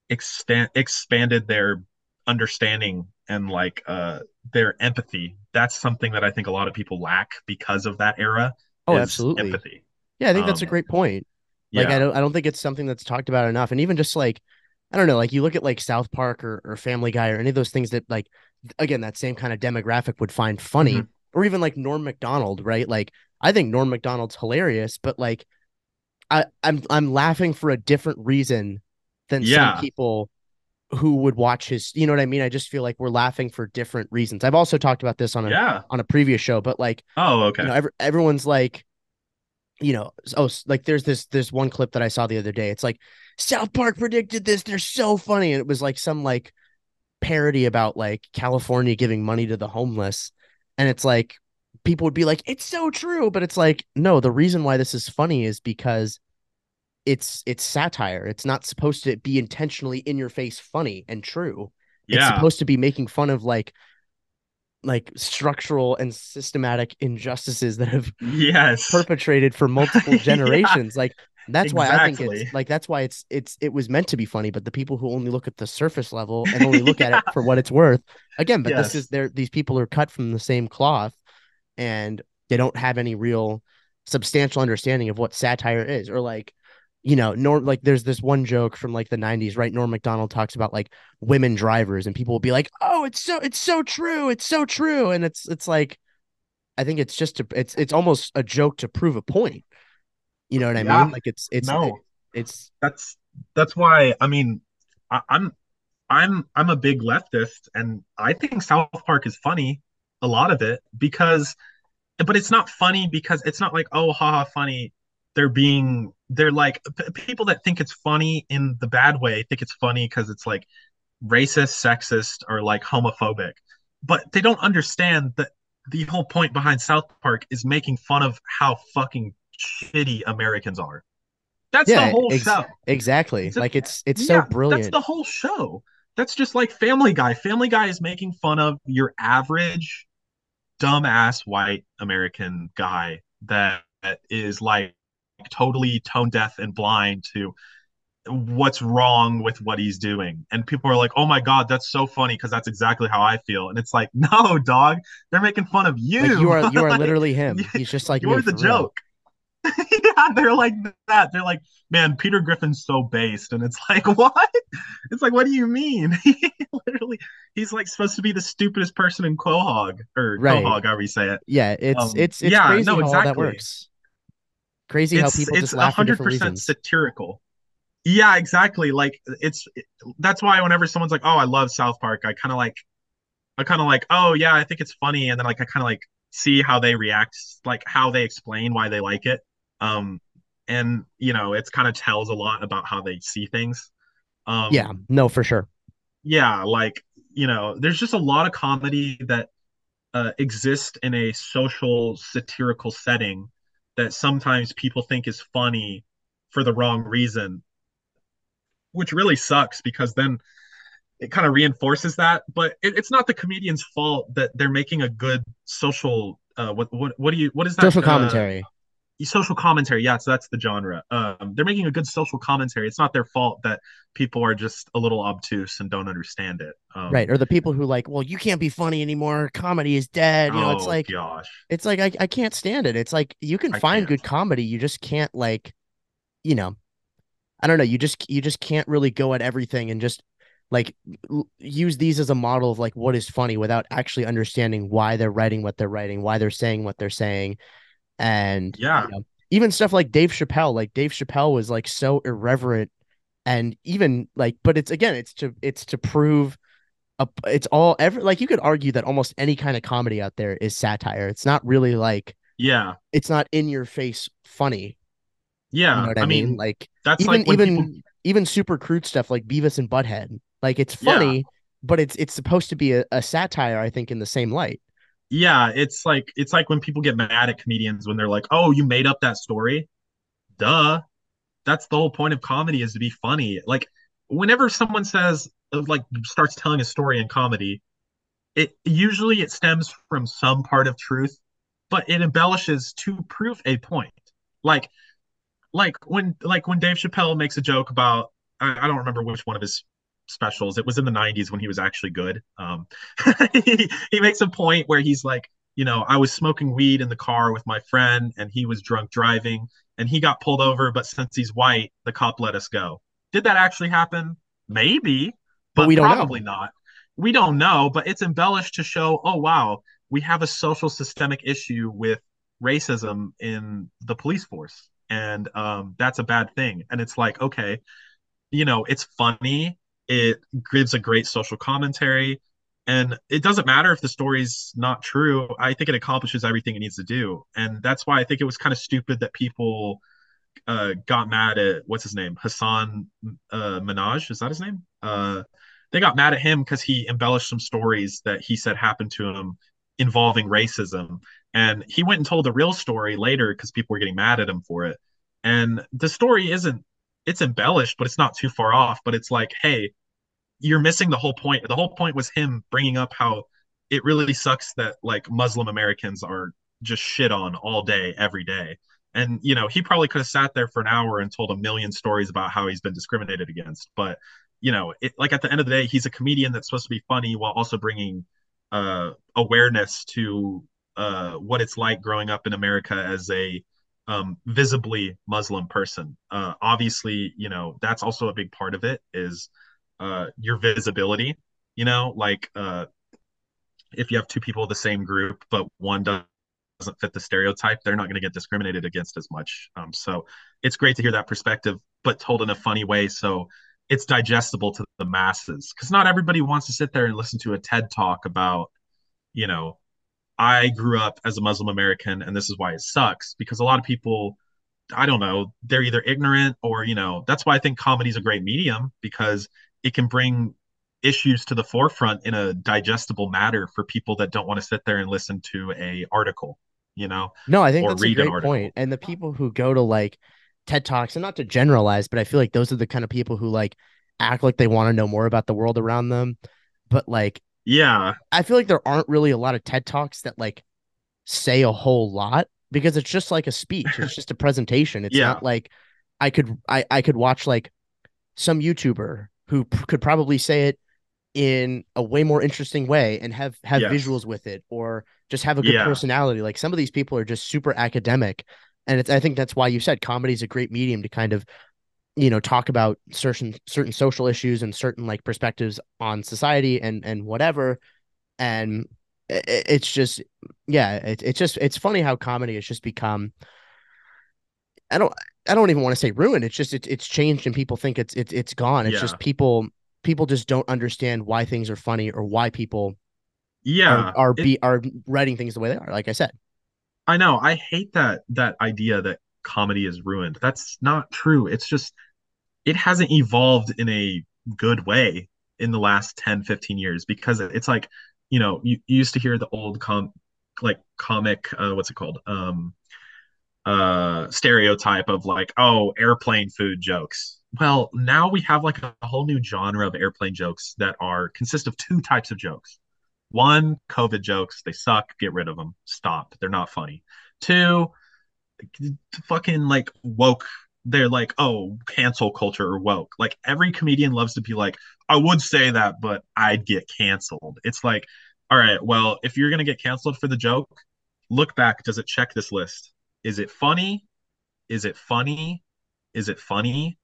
S7: extend expanded their understanding and like uh their empathy. That's something that i think a lot of people lack because of that era
S6: Oh, absolutely.
S7: empathy
S6: Yeah, I think that's a
S7: Um,
S6: great point. Like
S7: yeah
S6: I don't I don't think it's something that's talked about enough. And even just like I don't know, like you look at like South Park or, or Family Guy or any of those things that like again that same kind of demographic would find funny,
S7: Mhm.
S6: or even like Norm Macdonald, right? Like I think Norm Macdonald's hilarious, but like I I'm I'm laughing for a different reason than
S7: Yeah.
S6: some people who would watch his you know what I mean? I just feel like we're laughing for different reasons. I've also talked about this on a
S7: yeah
S6: on a previous show, but like
S7: oh okay
S6: you know, every, everyone's like, you know, oh, like there's this this one clip that I saw the other day. It's like South Park predicted this. They're so funny, and it was like some like parody about like California giving money to the homeless, and it's like people would be like, it's so true, but it's like no, the reason why this is funny is because it's it's satire. It's not supposed to be intentionally in your face funny and true. It's supposed to be making fun of like like structural and systematic injustices that have
S7: yes
S6: perpetrated for multiple
S7: Yeah.
S6: generations. Like that's why I think it's like that's why it's it's it was meant to be funny, but the people who only look at the surface level and only look at it for what it's worth, again, but this
S7: Yes.
S6: is there these people are cut from the same cloth and they don't have any real substantial understanding of what satire is or like you know norm like there's this one joke from like the 90s right? Norm macdonald talks about like women drivers and people will be like oh it's so it's so true it's so true. And it's it's like i think it's just to, it's it's almost a joke to prove a point. You know what i
S7: Yeah.
S6: mean? Like it's it's
S7: no.
S6: it's
S7: that's that's why I mean I, I'm I'm I'm a big leftist and I think South Park is funny a lot of it because but it's not funny because it's not like oh haha funny they're being they're like p- people that think it's funny in the bad way think it's funny because it's like racist sexist or like homophobic. But they don't understand that the whole point behind South Park is making fun of how fucking shitty Americans are. That's
S6: yeah
S7: the whole
S6: ex-
S7: show.
S6: exactly.
S7: It's a-
S6: like it's it's
S7: yeah,
S6: so brilliant
S7: That's the whole show. That's just like Family Guy. Family Guy is making fun of your average dumbass white American guy that, that is like totally tone deaf and blind to what's wrong with what he's doing. And people are like, "Oh my god, that's so funny because that's exactly how I feel." And it's like, "No, dog, they're making fun of you.
S6: like you are you are
S7: Like,
S6: literally him he's just like
S7: you're the joke. yeah, they're like that. They're like, man, Peter Griffin's so based, and it's like, what? It's like, what do you mean? He literally, he's like supposed to be the stupidest person in Quahog or
S6: Right.
S7: Quahog, however you say it.
S6: yeah it's
S7: Um,
S6: it's it's
S7: yeah,
S6: crazy
S7: no,
S6: how all that
S7: exactly.
S6: works crazy how
S7: It's
S6: people
S7: it's
S6: just laugh for different reasons
S7: satirical. Yeah, exactly. Like it's that's why whenever someone's like, "Oh, I love South Park," I kind of like, I kind of like, "Oh yeah, I think it's funny," and then like I kind of like see how they react, like how they explain why they like it. Um, and you know, it's kind of tells a lot about how they see things. Um,
S6: yeah no for sure
S7: yeah, like you know, there's just a lot of comedy that uh, exist in a social satirical setting that sometimes people think is funny for the wrong reason, which really sucks because then it kind of reinforces that. But it, it's not the comedian's fault that they're making a good social. Uh, what what what do you what is that?
S6: social
S7: uh,
S6: commentary
S7: social commentary. Yeah, so that's the genre. Um, they're making a good social commentary. It's not their fault that people are just a little obtuse and don't understand it. Um,
S6: right or the people who like well you can't be funny anymore comedy is dead you know it's
S7: oh,
S6: like
S7: gosh.
S6: it's like I, I can't stand it it's like you can
S7: I
S6: find
S7: can't.
S6: good comedy you just can't like you know i don't know you just you just can't really go at everything and just like l- use these as a model of like what is funny without actually understanding why they're writing what they're writing why they're saying what they're saying and
S7: Yeah.
S6: you know, even stuff like Dave Chappelle, like Dave Chappelle was like so irreverent and even like but it's again it's to it's to prove a, it's all every like you could argue that almost any kind of comedy out there is satire. It's not really like
S7: Yeah.
S6: it's not in your face funny.
S7: Yeah.
S6: You know I,
S7: I
S6: mean?
S7: mean,
S6: Like
S7: that's
S6: even
S7: like
S6: even
S7: people
S6: even super crude stuff like Beavis and Butthead. Like it's
S7: Yeah.
S6: funny, but it's it's supposed to be a, a satire, I think, in the same light.
S7: Yeah, it's like it's like when people get mad at comedians when they're like, "Oh, you made up that story." Duh. That's the whole point of comedy is to be funny. Like whenever someone says like starts telling a story in comedy, it usually it stems from some part of truth, but it embellishes to prove a point. Like like when like when Dave Chappelle makes a joke about I, I don't remember which one of his specials. It was in the 90s when he was actually good. Um he, he makes a point where he's like, you know, I was smoking weed in the car with my friend and he was drunk driving and he got pulled over, but since he's white, the cop let us go. Did that actually happen? Maybe,
S6: But
S7: but,
S6: we don't know.
S7: probably not. We don't know, but it's embellished to show, oh wow, we have a social systemic issue with racism in the police force. And um, that's a bad thing. And it's like, okay, you know, it's funny. It gives a great social commentary. And it doesn't matter if the story's not true. I think it accomplishes everything it needs to do. And that's why I think it was kind of stupid that people uh, got mad at what's his name? Hasan uh, Minhaj. Is that his name? Uh, they got mad at him because he embellished some stories that he said happened to him involving racism. And he went and told the real story later because people were getting mad at him for it. And the story isn't, it's embellished, but it's not too far off. But it's like, hey, you're missing the whole point. The whole point was him bringing up how it really sucks that like Muslim Americans are just shit on all day, every day. And you know, he probably could have sat there for an hour and told a million stories about how he's been discriminated against. But you know, it, like at the end of the day, he's a comedian that's supposed to be funny while also bringing uh, awareness to uh, what it's like growing up in America as a um, visibly Muslim person. Uh, obviously, you know that's also a big part of it is uh, your visibility. You know, like uh, if you have two people of the same group, but one doesn't fit the stereotype, they're not going to get discriminated against as much. Um, so it's great to hear that perspective, but told in a funny way. So it's digestible to the masses because not everybody wants to sit there and listen to a TED talk about, you know, I grew up as a Muslim American and this is why it sucks because a lot of people, I don't know, they're either ignorant or, you know, that's why I think comedy is a great medium because it can bring issues to the forefront in a digestible matter for people that don't want to sit there and listen to a article, you know.
S6: No, I think that's a
S7: an
S6: great
S7: article.
S6: point. And the people who go to like TED Talks, and not to generalize, but I feel like those are the kind of people who like act like they want to know more about the world around them. But like,
S7: Yeah,
S6: I feel like there aren't really a lot of TED Talks that like say a whole lot because it's just like a speech. It's just a presentation. It's
S7: Yeah.
S6: not like I could I I could watch like some YouTuber who p- could probably say it in a way more interesting way and have have
S7: Yes.
S6: visuals with it or just have a good
S7: Yeah.
S6: personality. Like some of these people are just super academic, and it's I think that's why you said comedy is a great medium to kind of you know talk about certain certain social issues and certain like perspectives on society and and whatever and it's just yeah it, it's just it's funny how comedy has just become i don't i don't even want to say ruined it's just it's it's changed and people think it's it's it's gone it's
S7: Yeah.
S6: just people people just don't understand why things are funny or why people
S7: yeah.
S6: are are
S7: It-
S6: be are writing things the way they are like i said
S7: I know. I hate that that idea that comedy is ruined. That's not true. It's just it hasn't evolved in a good way in the last 10, 15 years because it's like, you know, you, you used to hear the old com like comic uh what's it called? Um uh stereotype of like, oh, airplane food jokes. Well, now we have like a, a whole new genre of airplane jokes that are consist of two types of jokes. One, COVID jokes, they suck, get rid of them. Stop. They're not funny. Two, fucking like woke. They're like, oh, cancel culture or woke. Like every comedian loves to be like, I would say that, but I'd get canceled. It's like, all right, well, if you're gonna get canceled for the joke, look back. Does it check this list? Is it funny? Is it funny? Is it funny?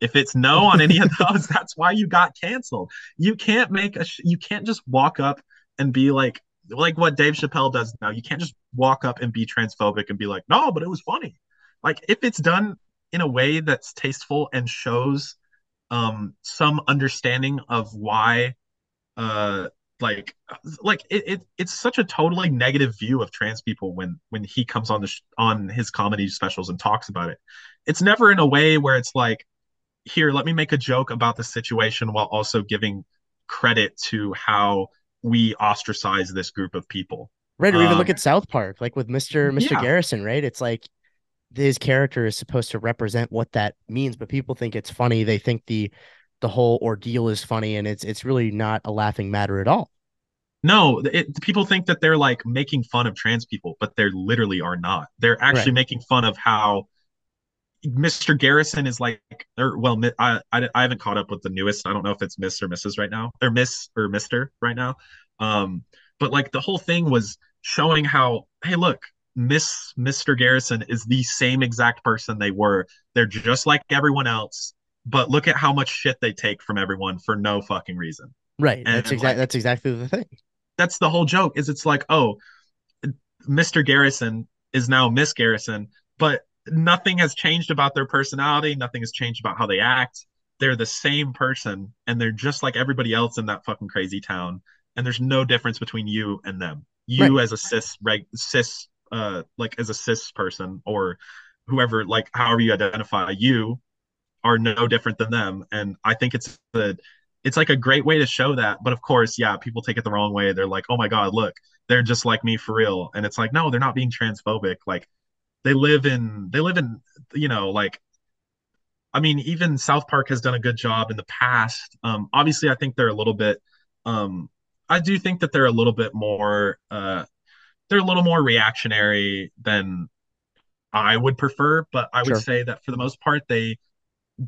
S7: If it's no on any of those, that's why you got canceled. You can't make a sh- you can't just walk up and be like like what Dave Chappelle does now. You can't just walk up and be transphobic and be like, "No, but it was funny." like if it's done in a way that's tasteful and shows um some understanding of why uh like like it, it it's such a totally negative view of trans people when when he comes on the sh- on his comedy specials and talks about it it's never in a way where it's like here let me make a joke about the situation while also giving credit to how we ostracize this group of people
S6: Right, or even look
S7: Um,
S6: at South Park, like with Mr. Mr.
S7: Yeah.
S6: Garrison, right? It's like his character is supposed to represent what that means, but people think it's funny. They think the the whole ordeal is funny, and it's it's really not a laughing matter at all.
S7: No, it, people think that they're like making fun of trans people, but they literally are not. They're actually
S6: Right.
S7: making fun of how Mr. Garrison is like, or well, I, I I haven't caught up with the newest. I don't know if it's Miss or Mrs. right now, or Miss or Mister right now. Um, but like the whole thing was showing how, hey, look, Miss Mr. Garrison is the same exact person they were. They're just like everyone else, but look at how much shit they take from everyone for no fucking reason
S6: Right.
S7: And,
S6: That's exactly
S7: like-
S6: that's exactly the thing.
S7: that's the whole joke is it's like oh mr garrison is now miss garrison but nothing has changed about their personality nothing has changed about how they act they're the same person and they're just like everybody else in that fucking crazy town and there's no difference between you and them. You
S6: Right.
S7: as a cis reg cis uh like as a cis person or whoever like however you identify you are no different than them. And i think it's the it's like a great way to show that. But of course yeah people take it the wrong way. They're like oh my god look they're just like me for real. And it's like no they're not being transphobic. Like they live in they live in you know like i mean even south park has done a good job in the past. Um obviously i think they're a little bit um i do think that they're a little bit more uh they're a little more reactionary than i would prefer but i would
S6: Sure.
S7: say that for the most part they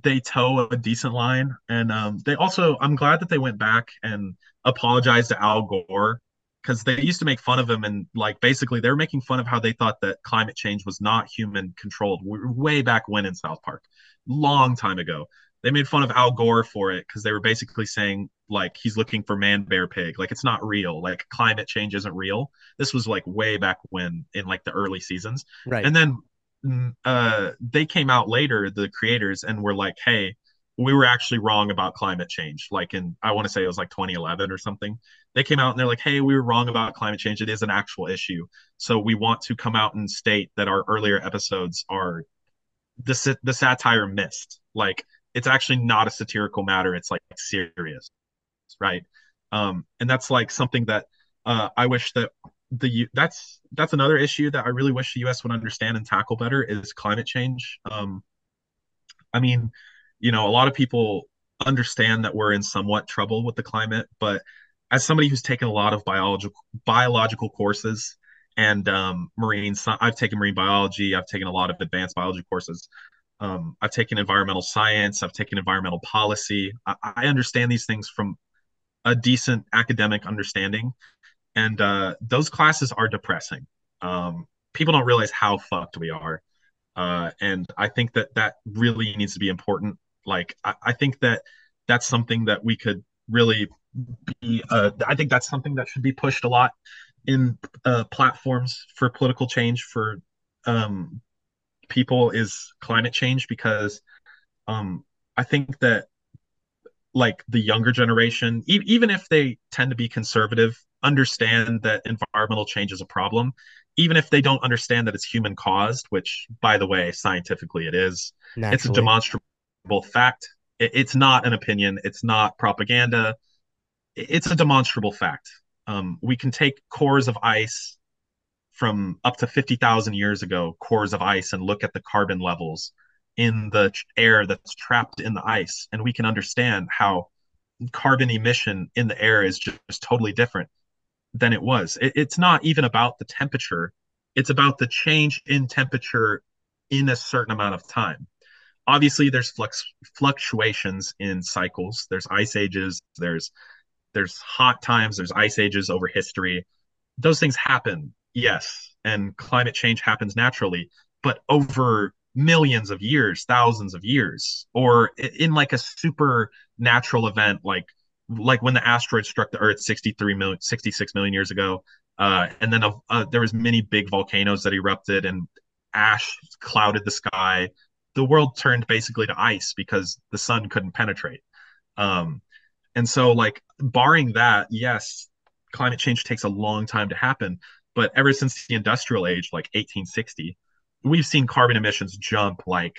S7: they toe a decent line and um they also i'm glad that they went back and apologized to al gore because they used to make fun of him and like basically they were making fun of how they thought that climate change was not human controlled w- way back when in south park long time ago they made fun of al gore for it because they were basically saying like he's looking for man bear pig like it's not real like climate change isn't real this was like way back when in like the early seasons
S6: Right.
S7: and then uh, they came out later, the creators, and were like, "Hey, we were actually wrong about climate change." Like in, I want to say it was like 2011 or something. They came out and they're like, "Hey, we were wrong about climate change. It is an actual issue. So we want to come out and state that our earlier episodes are the the satire missed. Like it's actually not a satirical matter. It's like serious, right? Um, and that's like something that uh, I wish that the U- that's that's another issue that I really wish the U.S. would understand and tackle better is climate change. Um, I mean, you know, a lot of people understand that we're in somewhat trouble with the climate, but as somebody who's taken a lot of biological biological courses and um, marine, I've taken marine biology, I've taken a lot of advanced biology courses. Um, I've taken environmental science, I've taken environmental policy. I, I understand these things from a decent academic understanding and uh, those classes are depressing. Um, people don't realize how fucked we are, uh, and I think that that really needs to be important. Like, I, I think that that's something that we could really be. Uh, I think that's something that should be pushed a lot in uh, platforms for political change for um, people is climate change because um, I think that like the younger generation, e- even if they tend to be conservative, understand that environmental change is a problem, even if they don't understand that it's human caused, which, by the way, scientifically it is. It's a demonstrable fact. It- it's not an opinion. It's not propaganda. It's a demonstrable fact. Um, we can take cores of ice from up to 50,000 years ago, cores of ice, and look at the carbon levels in the air that's trapped in the ice. And we can understand how carbon emission in the air is just, just totally different than it was. It, it's not even about the temperature, it's about the change in temperature in a certain amount of time. Obviously, there's flux fluctuations in cycles. There's ice ages. There's there's hot times. There's ice ages over history. Those things happen, yes, and climate change happens naturally, but over millions of years, thousands of years, or in like a super natural event, like like when the asteroid struck the Earth 63 million, 66 million years ago, uh, and then uh, uh, there was many big volcanoes that erupted, and ash clouded the sky. The world turned basically to ice because the sun couldn't penetrate. Um, and so, like, barring that, yes, climate change takes a long time to happen. But ever since the industrial age, like 1860, we've seen carbon emissions jump like,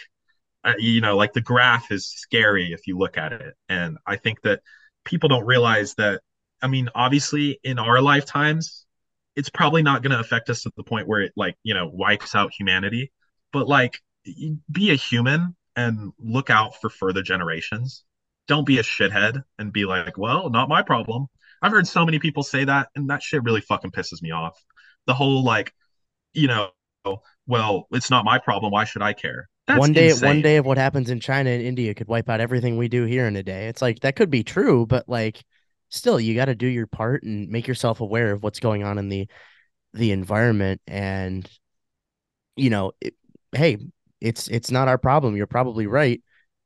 S7: uh, you know, like the graph is scary if you look at it. And I think that people don't realize that, I mean, obviously in our lifetimes, it's probably not going to affect us to the point where it like, you know, wipes out humanity. But like, be a human and look out for further generations. Don't be a shithead and be like, well, not my problem. I've heard so many people say that, and that shit really fucking pisses me off. The whole like, you know, well, it's not my problem. Why should I care? That's
S6: one day,
S7: insane.
S6: one day of what happens in China and India could wipe out everything we do here in a day. It's like that could be true, but like, still, you got to do your part and make yourself aware of what's going on in the the environment. And you know, it, hey, it's it's not our problem. You're probably right,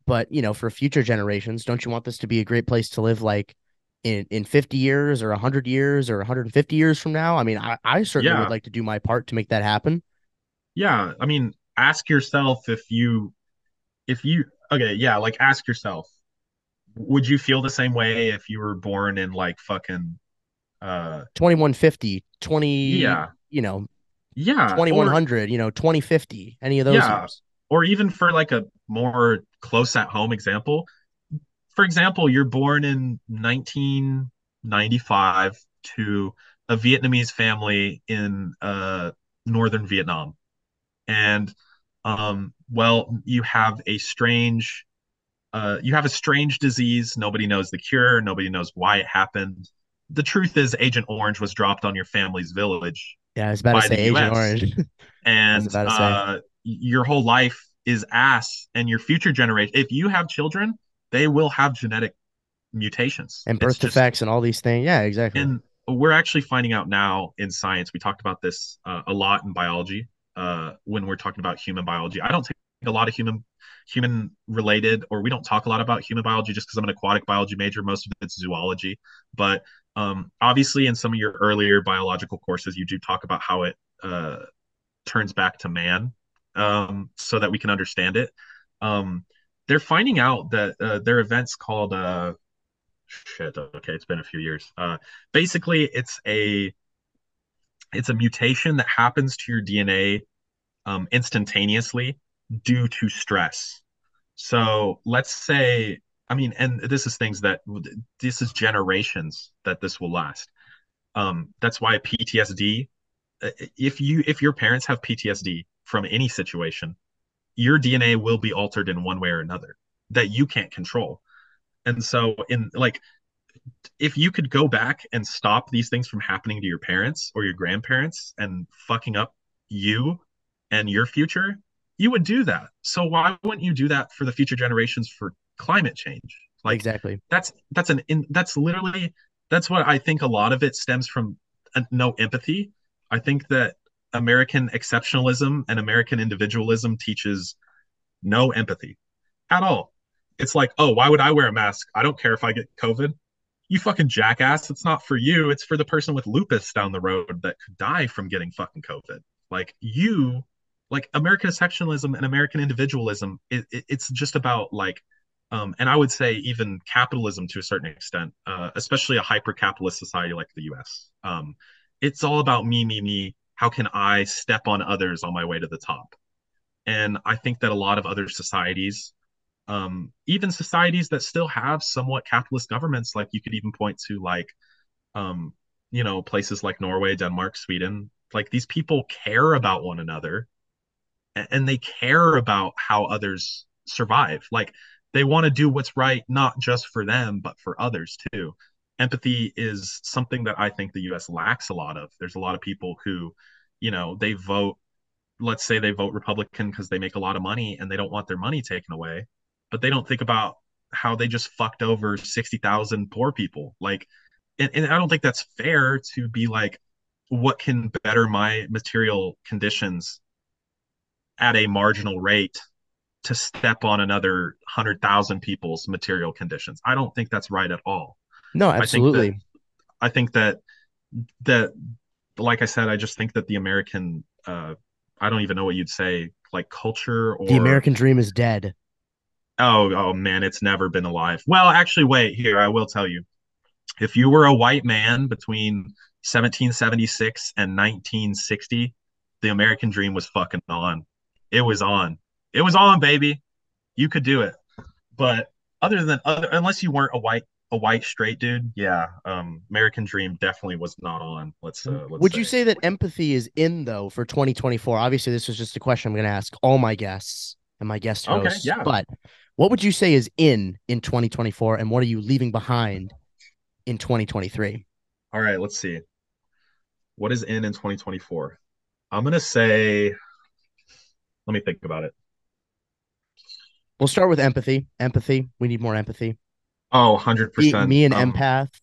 S6: but you know, for future generations, don't you want this to be a great place to live? Like in in 50 years or 100 years or 150 years from now? I mean, I I certainly
S7: Yeah.
S6: would like to do my part to make that happen.
S7: yeah i mean ask yourself if you if you okay yeah like ask yourself would you feel the same way if you were born in like fucking uh
S6: 2150, 20,
S7: yeah
S6: you know,
S7: yeah or,
S6: 2100, you know, 2050, any of those
S7: Yeah.
S6: years.
S7: or even for like a more close at home example for example you're born in 1995 to a vietnamese family in uh northern vietnam and um well you have a strange uh you have a strange disease nobody knows the cure nobody knows why it happened the truth is agent orange was dropped on your family's village
S6: Yeah, I was about
S7: by
S6: to say
S7: the
S6: Agent
S7: US.
S6: Orange.
S7: and
S6: about to say.
S7: uh your whole life is ass and your future generation if you have children they will have genetic mutations.
S6: And birth
S7: just-
S6: defects and all these things. Yeah, exactly.
S7: and we're actually finding out now in science we talked about this uh, a lot in biology uh, when we're talking about human biology. I don't take a lot of human human related or we don't talk a lot about human biology just because i'm an aquatic biology major. Most of it's zoology. But um, obviously in some of your earlier biological courses you do talk about how it uh, turns back to man um, so that we can understand it. Um, they're finding out that uh, there are events called uh, shit okay it's been a few years. Uh basically it's a it's a mutation that happens to your dna um instantaneously due to stress. So let's say i mean and this is things that this is generations that this will last. Um that's why ptsd uh, if you if your parents have ptsd from any situation your dna will be altered in one way or another that you can't control and so in like if you could go back and stop these things from happening to your parents or your grandparents and fucking up you and your future, you would do that. So why wouldn't you do that for the future generations for climate change? Like
S6: exactly.
S7: that's that's an in, that's literally that's what I think a lot of it stems from uh, no empathy. I think that American exceptionalism and American individualism teaches no empathy at all. It's like, oh, why would I wear a mask? I don't care if I get COVID. You fucking jackass. It's not for you. It's for the person with lupus down the road that could die from getting fucking COVID. Like you, like American exceptionalism and American individualism, it, it, it's just about like, um, and I would say even capitalism to a certain extent, uh, especially a hyper-capitalist society like the U.S. Um, it's all about me, me, me. How can I step on others on my way to the top? And I think that a lot of other societies um, even societies that still have somewhat capitalist governments, like you could even point to like, um, you know, places like Norway, Denmark, Sweden, like these people care about one another and they care about how others survive. Like they want to do what's right, not just for them, but for others too. Empathy is something that I think the US lacks a lot of. There's a lot of people who, you know, they vote, let's say they vote Republican because they make a lot of money and they don't want their money taken away but they don't think about how they just fucked over 60,000 poor people. Like, and, and I don't think that's fair to be like, what can better my material conditions at a marginal rate to step on another 100,000 people's material conditions? I don't think that's right at all.
S6: No,
S7: I think
S6: absolutely.
S7: that, I think that, that, like I said, I just think that the American uh, I don't even know what you'd say, like culture or
S6: The American dream is dead.
S7: Oh, oh man, it's never been alive. Well, actually, wait, here, I will tell you. If you were a white man between 1776 and 1960, the American dream was fucking on. It was on. It was on, baby. You could do it. But other than other unless you weren't a white a white straight dude, yeah, um American dream definitely was not on. Let's uh let's
S6: Would you say that empathy is in though for 2024? Obviously, this was just a question I'm going to ask all my guests and my guest hosts.
S7: Okay, yeah.
S6: But what would you say is in in 2024, and what are you leaving behind in 2023?
S7: All right, let's see. What is in in 2024? I'm gonna say let me think about it.
S6: We'll start with empathy. Empathy. We need more empathy.
S7: Oh, 100%.
S6: Me, me an
S7: Um,
S6: empath.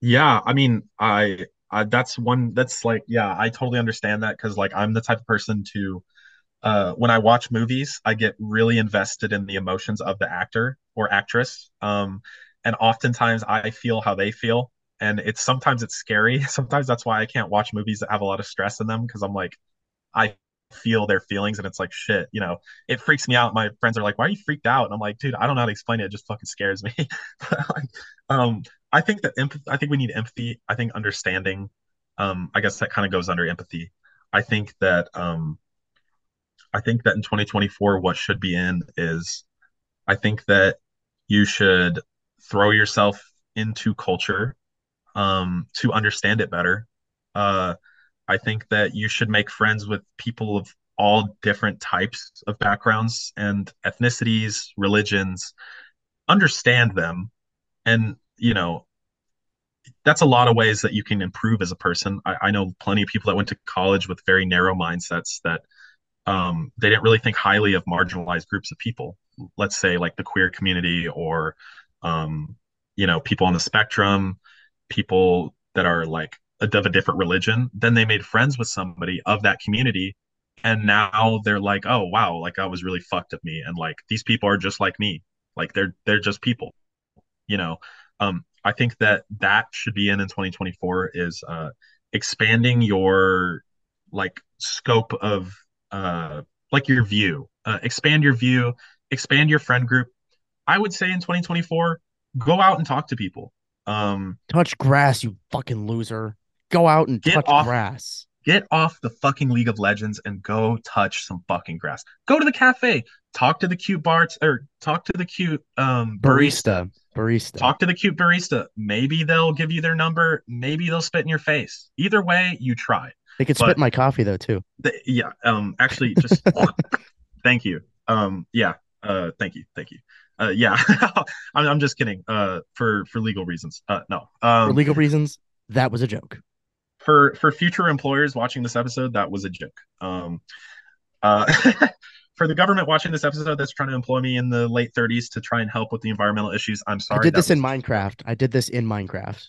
S7: Yeah, I mean, I, I that's one that's like, yeah, I totally understand that because like I'm the type of person to uh when I watch movies, I get really invested in the emotions of the actor or actress. Um and oftentimes I feel how they feel and it's sometimes it's scary. Sometimes that's why I can't watch movies that have a lot of stress in them because I'm like I feel their feelings and it's like shit, you know. It freaks me out. My friends are like, "Why are you freaked out?" And I'm like, "Dude, I don't know how to explain it. It just fucking scares me." Um I think that empathy, I think we need empathy. I think understanding, um, I guess that kind of goes under empathy. I think that, um, I think that in 2024, what should be in is, I think that you should throw yourself into culture, um, to understand it better. Uh, I think that you should make friends with people of all different types of backgrounds and ethnicities, religions, understand them and you know that's a lot of ways that you can improve as a person. I, I know plenty of people that went to college with very narrow mindsets that um, they didn't really think highly of marginalized groups of people. Let's say like the queer community or um, you know people on the spectrum people that are like of a different religion then they made friends with somebody of that community. And now they're like oh wow like i was really fucked of me. And like these people are just like me. Like they're they're just people you know? Um i think that that should be in in 2024 is uh expanding your like scope of uh like your view. Uh, expand your view expand your friend group. I would say in 2024 go out and talk to people. Um
S6: Touch grass, you fucking loser. Go out and
S7: Get
S6: touch
S7: off-
S6: grass.
S7: get off the fucking League of Legends and go touch some fucking grass. Go to the cafe, talk to the cute bart or talk to the cute um barista.
S6: Barista.
S7: Talk to the cute barista. Maybe they'll give you their number. Maybe they'll spit in your face. Either way, you try.
S6: they could spit
S7: but-
S6: in my coffee though too.
S7: Yeah. Um. Actually, just thank you. Um. Yeah. Uh. Thank you. Thank you. Uh. Yeah. I'm. I'm just kidding. Uh. For for legal reasons. Uh. No. Um.
S6: For legal reasons, that was a joke.
S7: For for future employers watching this episode, that was a joke. Um, uh, for the government watching this episode that's trying to employ me in the late 30s to try and help with the environmental issues, I'm sorry.
S6: I did this in Minecraft. I did this in Minecraft.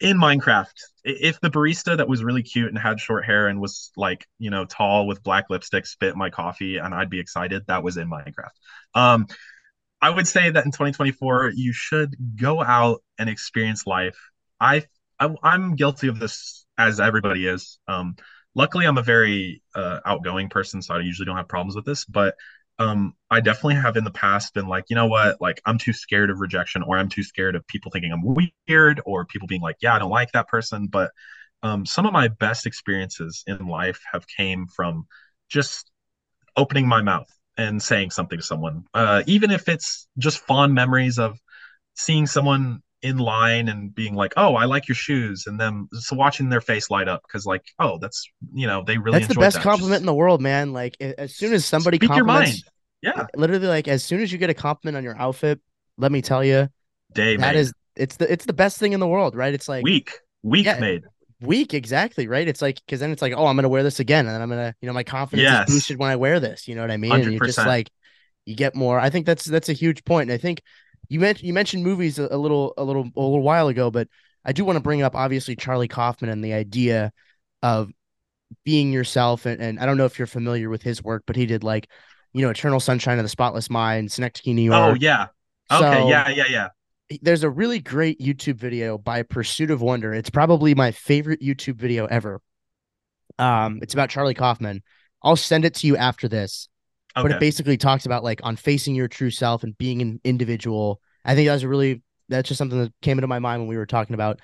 S7: in Minecraft. If the barista that was really cute and had short hair and was like, you know, tall with black lipstick spit my coffee and I'd be excited, that was in Minecraft. Um, I would say that in 2024, you should go out and experience life. I, I I'm guilty of this as everybody is. Um, luckily, I'm a very uh, outgoing person, so I usually don't have problems with this. But um, I definitely have in the past been like, you know what, like I'm too scared of rejection, or I'm too scared of people thinking I'm weird, or people being like, yeah, I don't like that person. But um, some of my best experiences in life have came from just opening my mouth and saying something to someone, uh, even if it's just fond memories of seeing someone in line and being like, "Oh, I like your shoes," and them so watching their face light up because, like, oh, that's you know they really
S6: That's the best
S7: that.
S6: compliment
S7: Just
S6: in the world, man. Like as soon as somebody
S7: speak your mind. Yeah,
S6: literally, like as soon as you get a compliment on your outfit, let me tell you,
S7: day
S6: that is it's the it's the best thing in the world, right? It's like
S7: week, week
S6: Yeah.
S7: made.
S6: week exactly, right? It's like because then it's like, oh, I'm gonna wear this again, and then I'm gonna, you know, my confidence
S7: Yes.
S6: is boosted when I wear this. You know what I mean? And you just like you get more. I think that's that's a huge point. And I think you mentioned you mentioned movies a, a little a little a little while ago, but I do want to bring up obviously Charlie Kaufman and the idea of being yourself. And, and I don't know if you're familiar with his work, but he did like, you know, Eternal Sunshine of the Spotless Mind, Synecdoche, New York.
S7: Oh yeah. Okay.
S6: So-
S7: yeah. Yeah. Yeah.
S6: there's a really great YouTube video by Pursuit of Wonder. It's probably my favorite YouTube video ever. Um, it's about Charlie Kaufman. I'll send it to you after this. But it basically talks about like on facing your true self and being an individual. I think that's a really that's just something that came into my mind when we were talking about,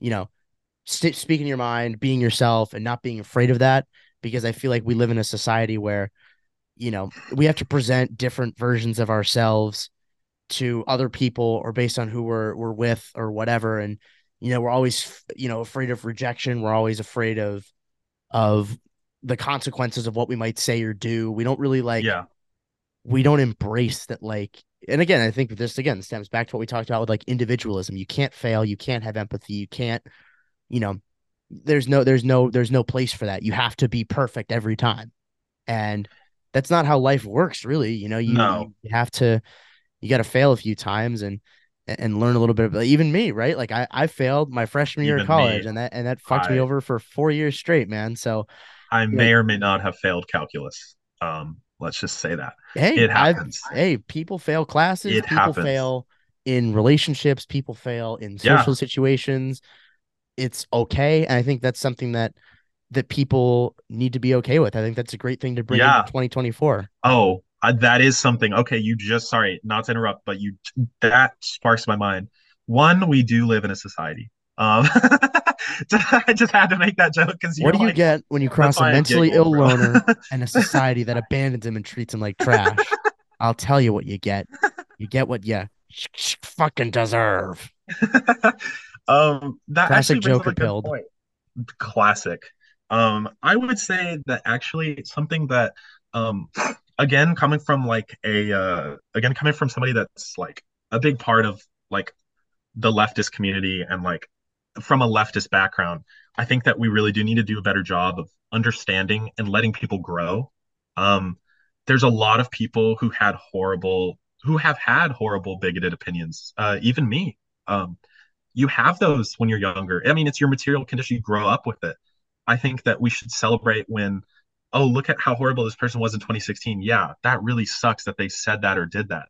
S6: you know, st- speaking your mind, being yourself, and not being afraid of that. Because I feel like we live in a society where, you know, we have to present different versions of ourselves to other people or based on who we're we're with or whatever. And you know, we're always you know afraid of rejection. We're always afraid of of the consequences of what we might say or do. We don't really like
S7: yeah.
S6: we don't embrace that like and again i think this again stems back to what we talked about with like individualism you can't fail you can't have empathy you can't you know there's no there's no there's no place for that you have to be perfect every time and that's not how life works really you know you,
S7: No.
S6: you have to you got to fail a few times and and learn a little bit of even me right like i i failed my freshman year
S7: Even
S6: of college
S7: me.
S6: and that and that fucked me over for four years straight man so
S7: I may or may not have failed calculus. Um, let's just say that.
S6: hey
S7: It
S6: I've-
S7: happens.
S6: hey people fail classes
S7: It
S6: people
S7: happens.
S6: fail in relationships people fail in
S7: Yeah.
S6: social situations it's okay and i think that's something that that people need to be okay with i think that's a great thing to bring
S7: Yeah.
S6: into 2024
S7: Oh, uh, that is something. Okay, you just sorry, not to interrupt, but you that sparks my mind. One, we do live in a society. Um, I just had to make that joke because
S6: what do you
S7: like,
S6: get when you cross a mentally
S7: giggle,
S6: ill loner and a society that abandons him and treats him like trash i'll tell you what you get you get what you sh- sh- fucking deserve
S7: um, that
S6: Classic Joker
S7: a good
S6: pilled.
S7: point. Classic. Um, I would say that actually it's something that, um, again, coming from like a, uh, again, coming from somebody that's like a big part of like the leftist community and like from a leftist background, I think that we really do need to do a better job of understanding and letting people grow. Um, there's a lot of people who had horrible, who have had horrible bigoted opinions. Uh, even me. Um, you have those when you're younger. I mean, it's your material condition. You grow up with it. I think that we should celebrate when, oh, look at how horrible this person was in 2016. Yeah, that really sucks that they said that or did that.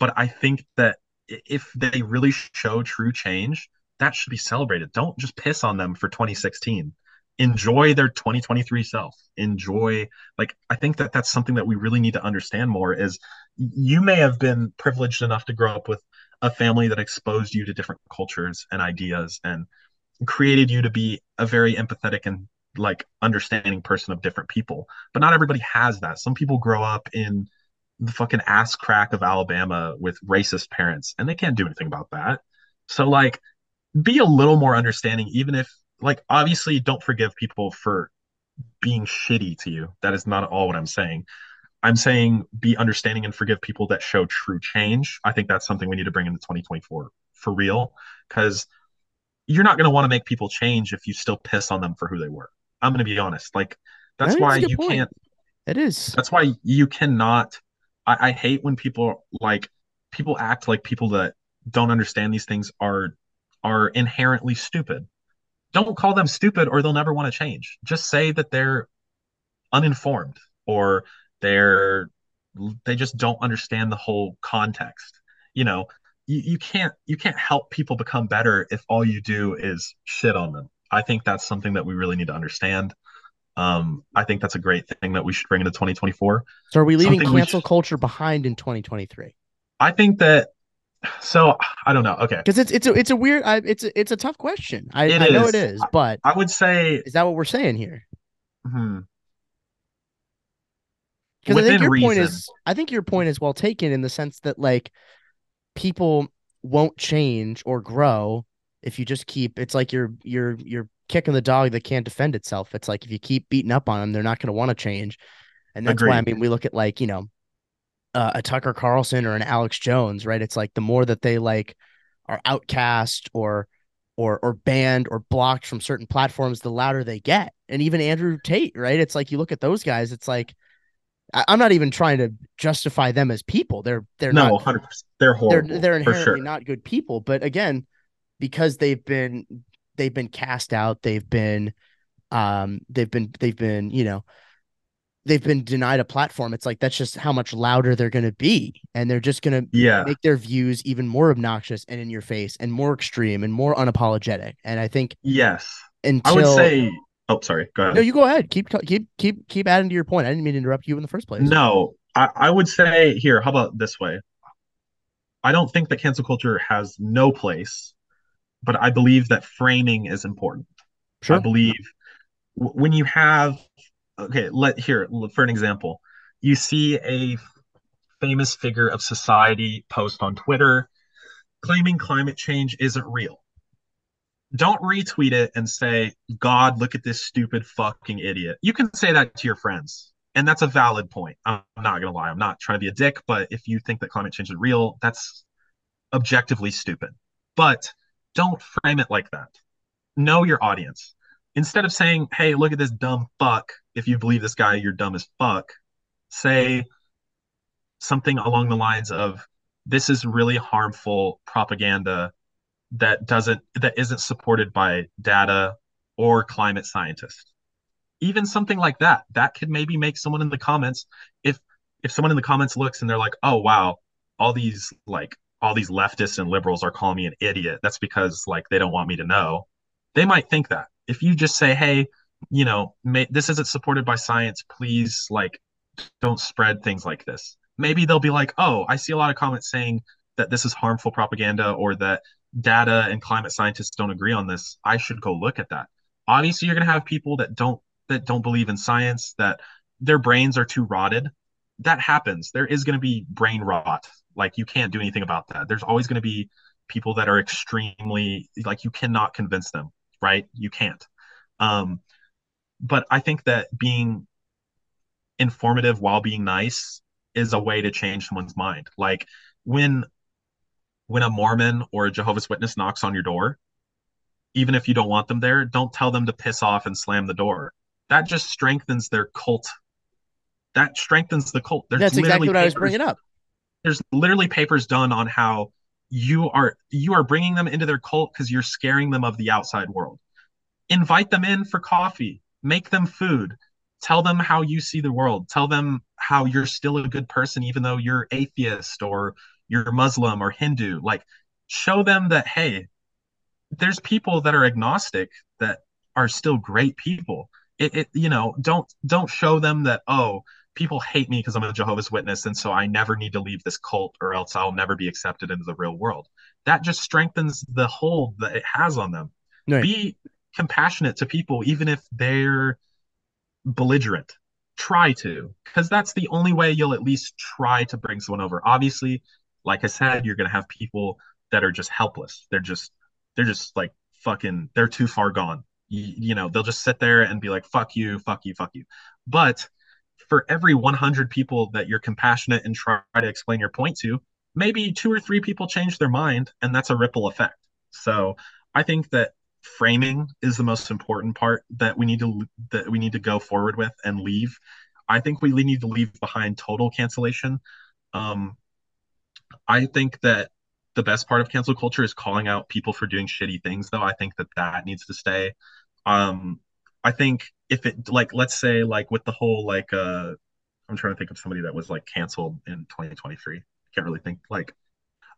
S7: But I think that if they really show true change, that should be celebrated. Don't just piss on them for 2016. Enjoy their 2023 self. Enjoy, like, I think that that's something that we really need to understand more is you may have been privileged enough to grow up with a family that exposed you to different cultures and ideas and created you to be a very empathetic and like understanding person of different people. But not everybody has that. Some people grow up in the fucking ass crack of Alabama with racist parents and they can't do anything about that. So like be a little more understanding even if like obviously don't forgive people for being shitty to you. That is not at all what I'm saying. I'm saying be understanding and forgive people that show true change. I think that's something we need to bring into 2024 for real because you're not going to want to make people change if you still piss on them for who they were. I'm going to be honest. Like that's
S6: That
S7: why you
S6: point.
S7: can't
S6: it is
S7: that's why you cannot I, I hate when people like people act like people that don't understand these things are are inherently stupid. Don't call them stupid or they'll never want to change. Just say that they're uninformed or they're they just don't understand the whole context. You know you, you can't you can't help people become better if all you do is shit on them. I think that's something that we really need to understand. Um i think that's a great thing that we should bring into 2024
S6: so are we leaving
S7: something
S6: cancel
S7: should-
S6: culture behind in 2023
S7: i think that so i don't know. Okay.
S6: Because it's it's a it's a weird I, it's a, it's a tough question. I, I know it is but
S7: i would say
S6: is that what we're saying here?
S7: Hmm,
S6: because I think your point is I think your point is well taken in the sense that like people won't change or grow if you just keep it's like you're you're you're kicking the dog that can't defend itself. It's like if you keep beating up on them, they're not going to want to change. And that's why I mean we look at like, you know, uh, a Tucker Carlson or an Alex Jones, right? It's like the more that they like are outcast or or or banned or blocked from certain platforms, the louder they get. And even Andrew Tate, right? It's like you look at those guys, it's like I, I'm not even trying to justify them as people. They're they're
S7: no
S6: not
S7: 100% they're horrible
S6: they're they're inherently
S7: sure
S6: not good people. But again, because they've been they've been cast out, they've been um they've been they've been, you know, they've been denied a platform. It's like that's just how much louder they're gonna be. And they're just gonna
S7: yeah
S6: make their views even more obnoxious and in your face and more extreme and more unapologetic. And I think
S7: yes
S6: until
S7: i would say Oh, sorry. Go ahead.
S6: No, you go ahead. Keep keep keep keep adding to your point. I didn't mean to interrupt you in the first place.
S7: No, I, I would say here, how about this way? I don't think that cancel culture has no place, but I believe that framing is important.
S6: Sure.
S7: I believe w- when you have okay, let here for an example, you see a famous figure of society post on Twitter claiming climate change isn't real. Don't retweet it and say, God, look at this stupid fucking idiot. You can say that to your friends. And that's a valid point. I'm not going to lie. I'm not trying to be a dick, but if you think that climate change is real, that's objectively stupid. But don't frame it like that. Know your audience. Instead of saying, hey, look at this dumb fuck, if you believe this guy, you're dumb as fuck, say something along the lines of, this is really harmful propaganda that doesn't that isn't supported by data or climate scientists. Even something like that that could maybe make someone in the comments if if someone in the comments looks and they're like oh wow all these like all these leftists and liberals are calling me an idiot. That's because like they don't want me to know. They might think that. If you just say hey you know may, this isn't supported by science. Please like don't spread things like this. Maybe they'll be like oh i see a lot of comments saying that this is harmful propaganda or that data and climate scientists don't agree on this. I should go look at that. Obviously you're going to have people that don't that don't believe in science that their brains are too rotted. That happens. There is going to be brain rot. Like you can't do anything about that. There's always going to be people that are extremely like you cannot convince them right? You can't. Um but i think that being informative while being nice is a way to change someone's mind. Like when when a mormon or a jehovah's witness knocks on your door even if you don't want them there don't tell them to piss off and slam the door. That just strengthens their cult. That strengthens the cult.
S6: There's that's exactly what papers, i was bringing up.
S7: There's literally papers done on how you are you are bringing them into their cult because you're scaring them of the outside world. Invite them in for coffee make them food. Tell them how you see the world. Tell them how you're still a good person even though you're atheist or you're muslim or hindu. Like show them that hey there's people that are agnostic that are still great people. It, it you know don't don't show them that oh people hate me because i'm a jehovah's witness and so i never need to leave this cult or else i'll never be accepted into the real world. That just strengthens the hold that it has on them. Right. be compassionate to people even if they're belligerent. Try to because that's the only way you'll at least try to bring someone over. Obviously like i said you're going to have people that are just helpless. They're just they're just like fucking they're too far gone. You, you know they'll just sit there and be like fuck you fuck you fuck you. But for every 100 people that you're compassionate and try to explain your point to maybe two or three people change their mind and that's a ripple effect. So i think that framing is the most important part that we need to that we need to go forward with and leave. I think we need to leave behind total cancellation. Um, I think that the best part of cancel culture is calling out people for doing shitty things, though. I think that that needs to stay. Um, I think if it like let's say like with the whole like uh I'm trying to think of somebody that was like canceled in 2023. Can't really think like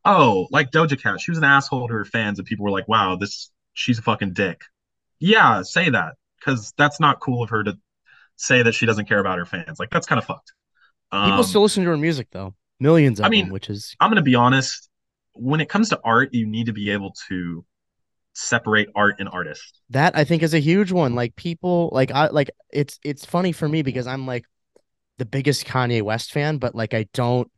S7: oh like Doja Cat. She was an asshole to her fans, and people were like, wow, this she's a fucking dick. Yeah, say that because that's not cool of her to say that she doesn't care about her fans. Like that's kind of fucked.
S6: Um, People still listen to her music though, millions of I mean, them, which is.
S7: I'm gonna be honest. When it comes to art, you need to be able to separate art and artist.
S6: That I think is a huge one. Like people, like I like it's it's funny for me because I'm like the biggest Kanye West fan, but like I don't,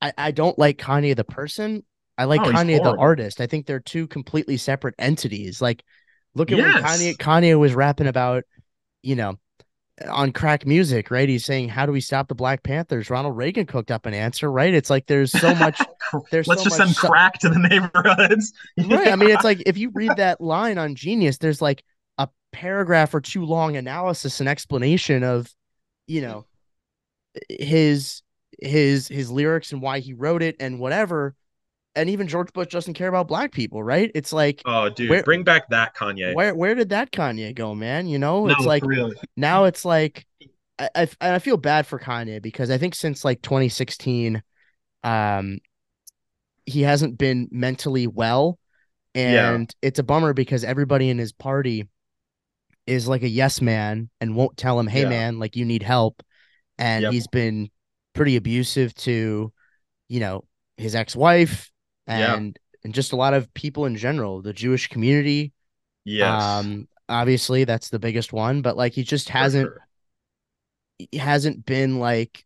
S6: I I don't like Kanye the person. I like oh, Kanye the artist. I think they're two completely separate entities. Like, look at yes. when Kanye Kanye was rapping about, you know, on crack music, right? He's saying, "How do we stop the Black Panthers?" Ronald Reagan cooked up an answer, right? It's like there's so much.
S7: There's let's so just send crack to the neighborhoods,
S6: right? I mean, it's like if you read that line on Genius, there's like a paragraph or two long analysis and explanation of, you know, his his his lyrics and why he wrote it and whatever and even George Bush doesn't care about black people, right? It's like,
S7: oh, dude, where, bring back that Kanye.
S6: Where where did that Kanye go, man? You know, it's no, like now it's like I, I I feel bad for Kanye because I think since like 2016, um, he hasn't been mentally well, and yeah. it's a bummer because everybody in his party is like a yes man and won't tell him, hey
S7: Yeah.
S6: man, like you need help. And
S7: Yep.
S6: he's been pretty abusive to, you know, his ex-wife
S7: Yeah.
S6: And and just a lot of people in general, the Jewish community.
S7: Yes.
S6: Um, obviously that's the biggest one, but like he just hasn't
S7: sure.
S6: he hasn't been like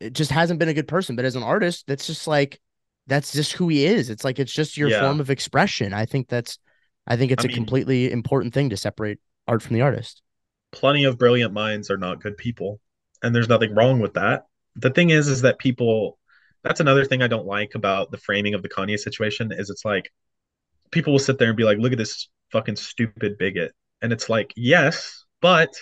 S6: it just hasn't been a good person. But as an artist, that's just like that's just who he is. It's like it's just your
S7: Yeah.
S6: form of expression. I think that's I think it's
S7: I
S6: a
S7: mean-
S6: completely important thing to separate art from the artist.
S7: plenty of brilliant minds are not good people and there's nothing wrong with that the thing is is that people that's another thing i don't like about the framing of the kanye situation is it's like people will sit there and be like look at this fucking stupid bigot and it's like yes but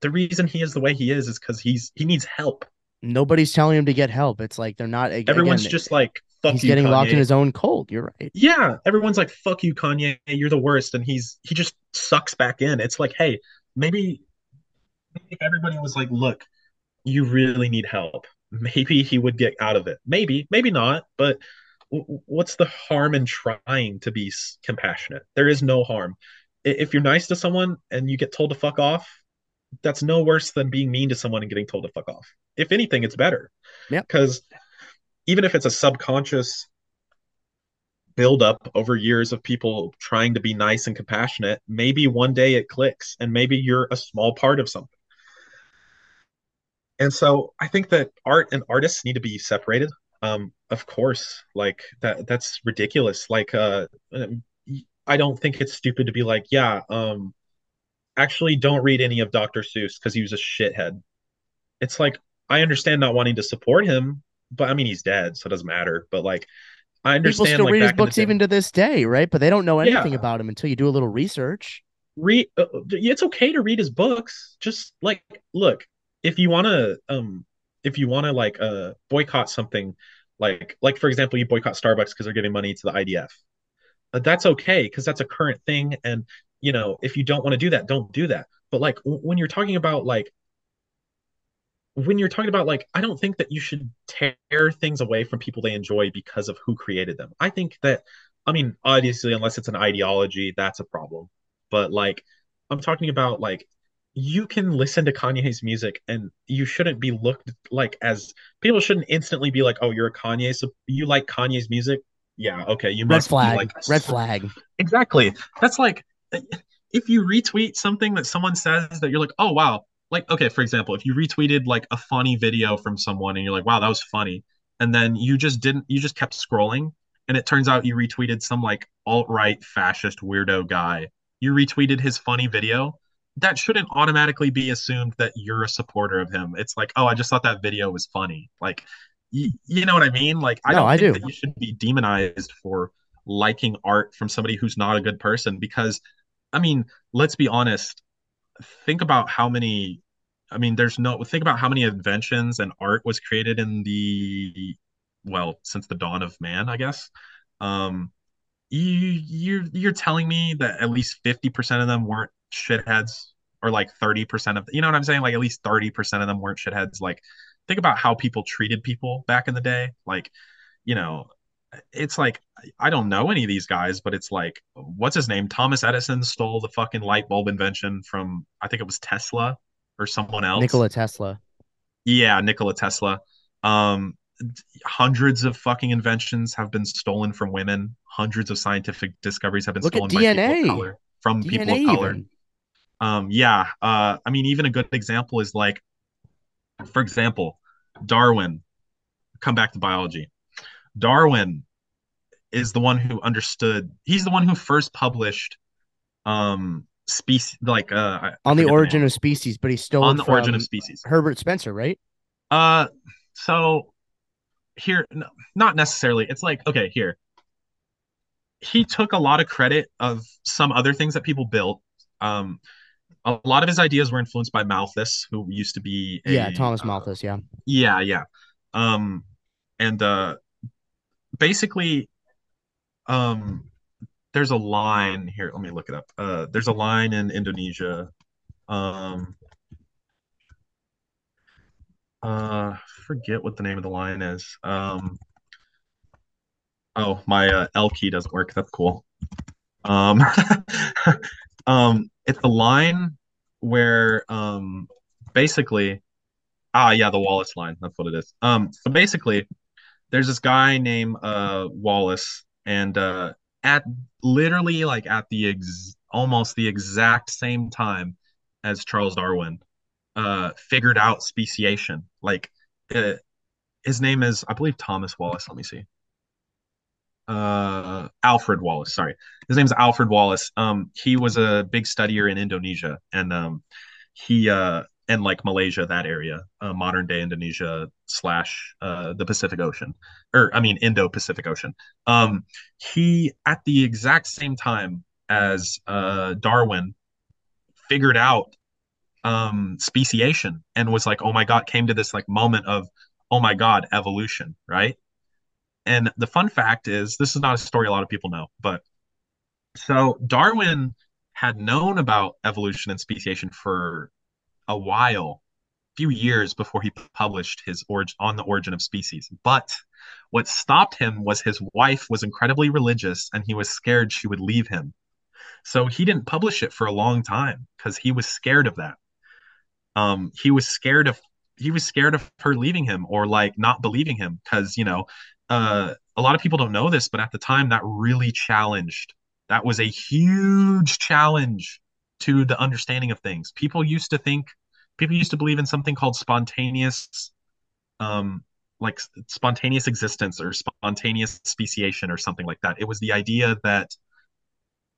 S7: the reason he is the way he is is because he's he needs help
S6: Nobody's telling him to get help. It's like they're not.
S7: everyone's
S6: again,
S7: just like fuck
S6: he's
S7: you
S6: getting locked in his own cold. You're right.
S7: yeah everyone's like fuck you kanye you're the worst and he's he just sucks back in it's like hey maybe if everybody was like look you really need help maybe he would get out of it. Maybe maybe not but w- what's the harm in trying to be compassionate? There is no harm. If you're nice to someone and you get told to fuck off that's no worse than being mean to someone and getting told to fuck off. If anything it's better.
S6: Yeah.
S7: because even if it's a subconscious buildup over years of people trying to be nice and compassionate, maybe one day it clicks and maybe you're a small part of something. And so I think that art and artists need to be separated. Um, of course, like that that's ridiculous. Like uh I don't think it's stupid to be like, yeah, um actually don't read any of Dr. Seuss because he was a shithead. It's like I understand not wanting to support him, but I mean he's dead, so it doesn't matter. But like I understand People
S6: still
S7: like
S6: read his
S7: back in the
S6: books even to this day, right? But they don't know anything
S7: Yeah.
S6: about him until you do a little research.
S7: read uh, it's okay to read his books just like look if you want to um if you want to like uh boycott something like like for example you boycott starbucks because they're giving money to the idf that's okay because that's a current thing and you know if you don't want to do that don't do that. But like w- when you're talking about like when you're talking about like i don't think that you should tear things away from people they enjoy because of who created them. I think that i mean obviously unless it's an ideology that's a problem. But like I'm talking about like you can listen to Kanye's music and you shouldn't be looked like as people shouldn't instantly be like, oh, you're a Kanye, so you like Kanye's music. Yeah, okay, you
S6: Red
S7: must be
S6: flag.
S7: like
S6: red flag.
S7: Exactly. That's like if you retweet something that someone says that you're like, oh wow, like okay, for example, if you retweeted like a funny video from someone and you're like, wow, that was funny, and then you just didn't, you just kept scrolling, and it turns out you retweeted some like alt-right fascist weirdo guy. You retweeted his funny video. That shouldn't automatically be assumed that you're a supporter of him. It's like, oh, I just thought that video was funny. Like, you, you know what I mean? Like, I
S6: No,
S7: don't
S6: I
S7: think
S6: do.
S7: that you should be demonized for liking art from somebody who's not a good person because I mean, let's be honest. Think about how many I mean, there's no think about how many inventions and art was created in the well, since the dawn of man, I guess. Um you you're you're telling me that at least 50% of them weren't shitheads or like 30% of you know what I'm saying? Like at least 30% of them weren't shitheads. Like think about how people treated people back in the day. Like, you know, it's like I don't know any of these guys, but it's like what's his name? Thomas Edison stole the fucking light bulb invention from I think it was Tesla or someone else.
S6: Nikola Tesla.
S7: Yeah, Nikola Tesla. Um hundreds of fucking inventions have been stolen from women. Hundreds of scientific discoveries have been
S6: Look at
S7: stolen by people
S6: DNA.
S7: of color from people of color.
S6: even.
S7: Um, yeah. Uh, I mean, even a good example is like, for example, Darwin. Come back to biology. Darwin is the one who understood. He's the one who first published, um, species like uh
S6: On the origin
S7: name.
S6: of species, but he stole
S7: on the origin of species.
S6: Herbert Spencer, right?
S7: Uh, so here, no, not necessarily. It's like okay, here. He took a lot of credit of some other things that people built. Um, a lot of his ideas were influenced by Malthus, who used to be a,
S6: yeah, Thomas
S7: uh,
S6: Malthus. Yeah.
S7: yeah, yeah. Um, and uh, basically, um, there's a line here. Let me look it up. Uh, there's a line in Indonesia. Um, uh, forget what the name of the line is. Um, oh, my uh, L key doesn't work. That's cool. Um, um, it's a line where um basically ah yeah the Wallace line. That's what it is. Um so basically there's this guy named uh Wallace and uh at literally like at the ex- almost the exact same time as Charles Darwin uh figured out speciation. Like uh, his name is I believe Thomas Wallace. Let me see uh Alfred Wallace sorry. His name is Alfred Wallace. Um he was a big studier in Indonesia and um he uh and like Malaysia that area uh, modern day Indonesia slash uh the Pacific Ocean. Or I mean Indo-Pacific Ocean. Um he at the exact same time as uh Darwin figured out um speciation and was like oh my god came to this like moment of oh my god evolution right and the fun fact is, this is not a story a lot of people know, but so Darwin had known about evolution and speciation for a while, a few years before he published his on the origin of species. But what stopped him was his wife was incredibly religious and he was scared she would leave him. So he didn't publish it for a long time because he was scared of that. Um, he was scared of he was scared of her leaving him or like not believing him because you know uh, a lot of people don't know this, but at the time that really challenged. That was a huge challenge to the understanding of things. People used to think, people used to believe in something called spontaneous, um, like spontaneous existence or spontaneous speciation or something like that. It was the idea that,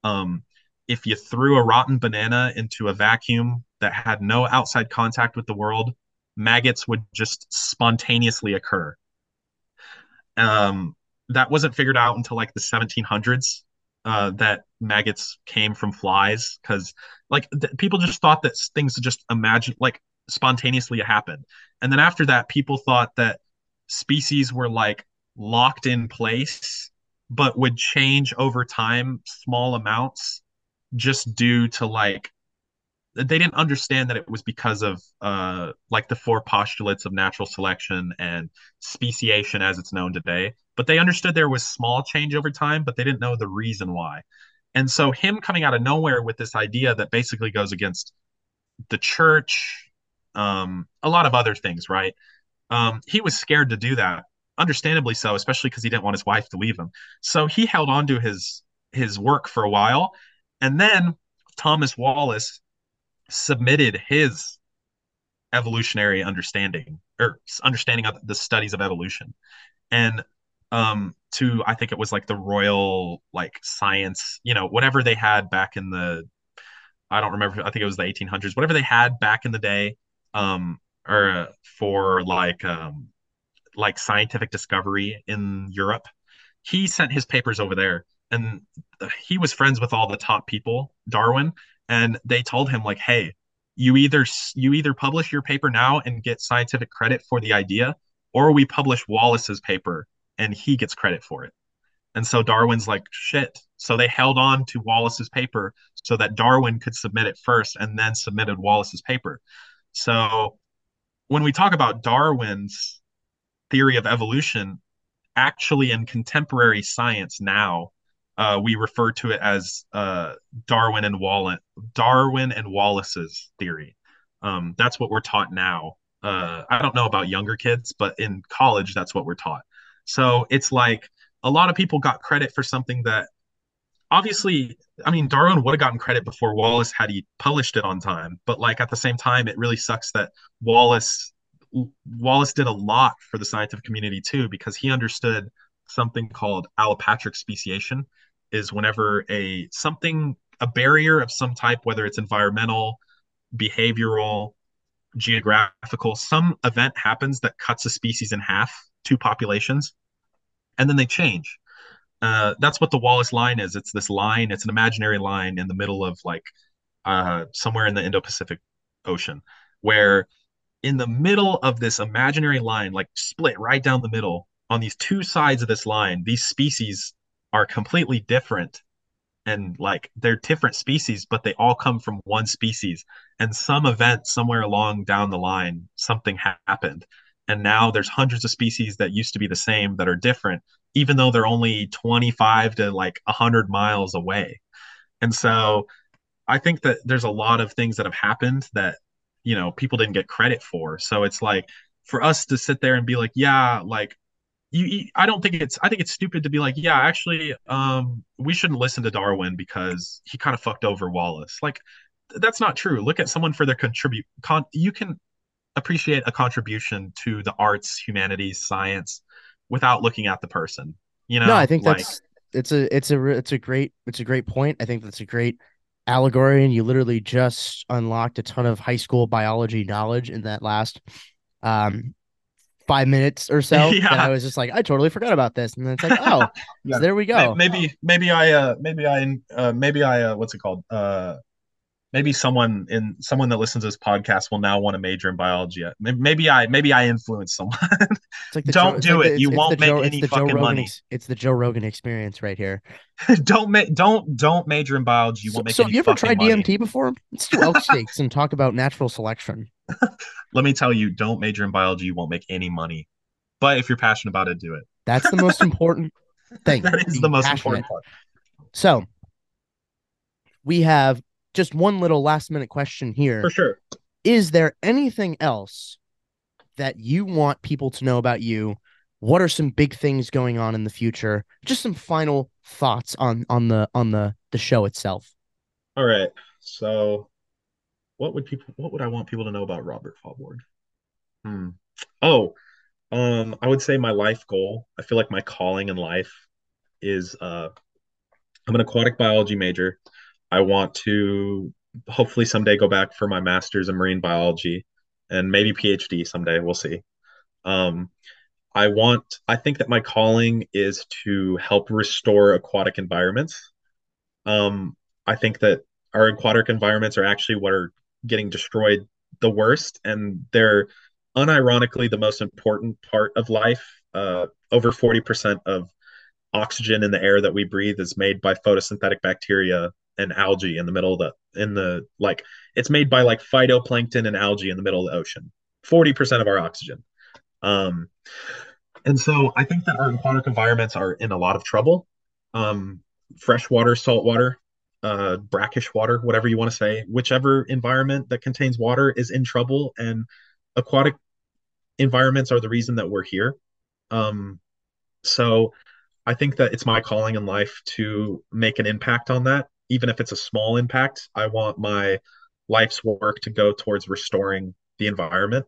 S7: um, if you threw a rotten banana into a vacuum that had no outside contact with the world, maggots would just spontaneously occur um, that wasn't figured out until like the 1700s uh, that maggots came from flies because like th- people just thought that things just imagine like spontaneously happen and then after that people thought that species were like locked in place but would change over time small amounts just due to like they didn't understand that it was because of uh, like the four postulates of natural selection and speciation as it's known today but they understood there was small change over time but they didn't know the reason why. And so him coming out of nowhere with this idea that basically goes against the church um, a lot of other things right? Um, he was scared to do that understandably so especially because he didn't want his wife to leave him. So he held on to his his work for a while and then thomas wallace submitted his evolutionary understanding or understanding of the studies of evolution. And um to i think it was like the royal like science you know whatever they had back in the i don't remember i think it was the 1800s whatever they had back in the day um or uh, for like um like scientific discovery in europe he sent his papers over there. And he was friends with all the top people darwin and they told him like hey you either you either publish your paper now and get scientific credit for the idea or we publish wallace's paper and he gets credit for it. And so darwin's like shit. So they held on to wallace's paper so that darwin could submit it first and then submitted wallace's paper. So when we talk about darwin's theory of evolution actually in contemporary science now uh, we refer to it as uh, Darwin and Wallace, Darwin and Wallace's theory. Um, that's what we're taught now. Uh, I don't know about younger kids, but in college, that's what we're taught. So it's like a lot of people got credit for something that obviously, I mean, Darwin would have gotten credit before Wallace had he published it on time. But like at the same time, it really sucks that Wallace Wallace did a lot for the scientific community too because he understood something called allopatric speciation is whenever a something a barrier of some type whether it's environmental behavioral geographical some event happens that cuts a species in half two populations and then they change. Uh, that's what the wallace line is. It's this line it's an imaginary line in the middle of like uh, somewhere in the indo-pacific ocean where in the middle of this imaginary line like split right down the middle on these two sides of this line, these species are completely different and like they're different species, but they all come from one species. And some event somewhere along down the line, something ha- happened. And now there's hundreds of species that used to be the same that are different, even though they're only 25 to like 100 miles away. And so I think that there's a lot of things that have happened that you know people didn't get credit for. So it's like for us to sit there and be like, yeah, like you, I don't think it's I think it's stupid to be like, yeah, actually, um, we shouldn't listen to Darwin because he kind of fucked over Wallace. Like that's not true. Look at someone for their contribute. Con- you can appreciate a contribution to the arts, humanities, science without looking at the person. You know,
S6: no, I think
S7: like,
S6: that's it's a it's a it's a great it's a great point. I think that's a great allegory, and you literally just unlocked a ton of high school biology knowledge in that last um five minutes or so.
S7: Yeah.
S6: That I was just like, I totally forgot about this, and then it's like, oh,
S7: Yeah.
S6: so there we go.
S7: maybe maybe I uh maybe I uh maybe I uh what's it called uh maybe someone in someone that listens to this podcast will now want to major in biology. Maybe, maybe I maybe I influence someone.
S6: It's like
S7: Don't
S6: Joe-
S7: do
S6: like
S7: it.
S6: the-
S7: You won't make
S6: Joe-
S7: any
S6: it's the Joe
S7: fucking
S6: Rogan
S7: money.
S6: It's the Joe Rogan experience right here.
S7: don't make don't don't major in biology. You
S6: So,
S7: won't make
S6: so
S7: any
S6: you ever tried
S7: money.
S6: DMT before? Let's do elk steaks and talk about natural selection.
S7: Let me tell you, don't major in biology. You won't make any money. But if you're passionate about it, do it.
S6: That's the most important thing.
S7: That is the most
S6: passionate.
S7: important part.
S6: So we have just one little last minute question here.
S7: For sure.
S6: Is there anything else that you want people to know about you? What are some big things going on in the future? Just some final thoughts on on the on the the show itself.
S7: All right. So, what would people? What would I want people to know about Robert Faaborg? Hmm. Oh, um, I would say my life goal. I feel like my calling in life is uh, I'm an aquatic biology major. I want to hopefully someday go back for my master's in marine biology and maybe PhD someday. We'll see. Um, I want. I think that my calling is to help restore aquatic environments. Um, I think that our aquatic environments are actually what are getting destroyed the worst, and they're unironically the most important part of life. Uh, over 40% of oxygen in the air that we breathe is made by photosynthetic bacteria and algae in the middle of the in the like it's made by like phytoplankton and algae in the middle of the ocean. 40% of our oxygen. Um, and so I think that our aquatic environments are in a lot of trouble. Um, freshwater, saltwater, uh, brackish water, whatever you want to say, whichever environment that contains water is in trouble, and aquatic environments are the reason that we're here. Um, so I think that it's my calling in life to make an impact on that, even if it's a small impact. I want my life's work to go towards restoring the environment.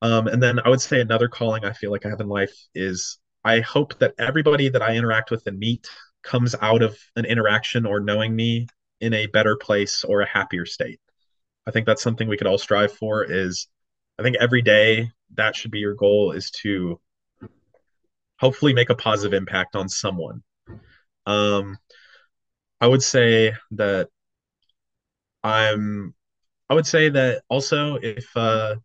S7: Um, and then I would say another calling I feel like I have in life is I hope that everybody that I interact with and meet comes out of an interaction or knowing me in a better place or a happier state. I think that's something we could all strive for is I think every day that should be your goal is to hopefully make a positive impact on someone. Um, I would say that I'm I would say that also if uh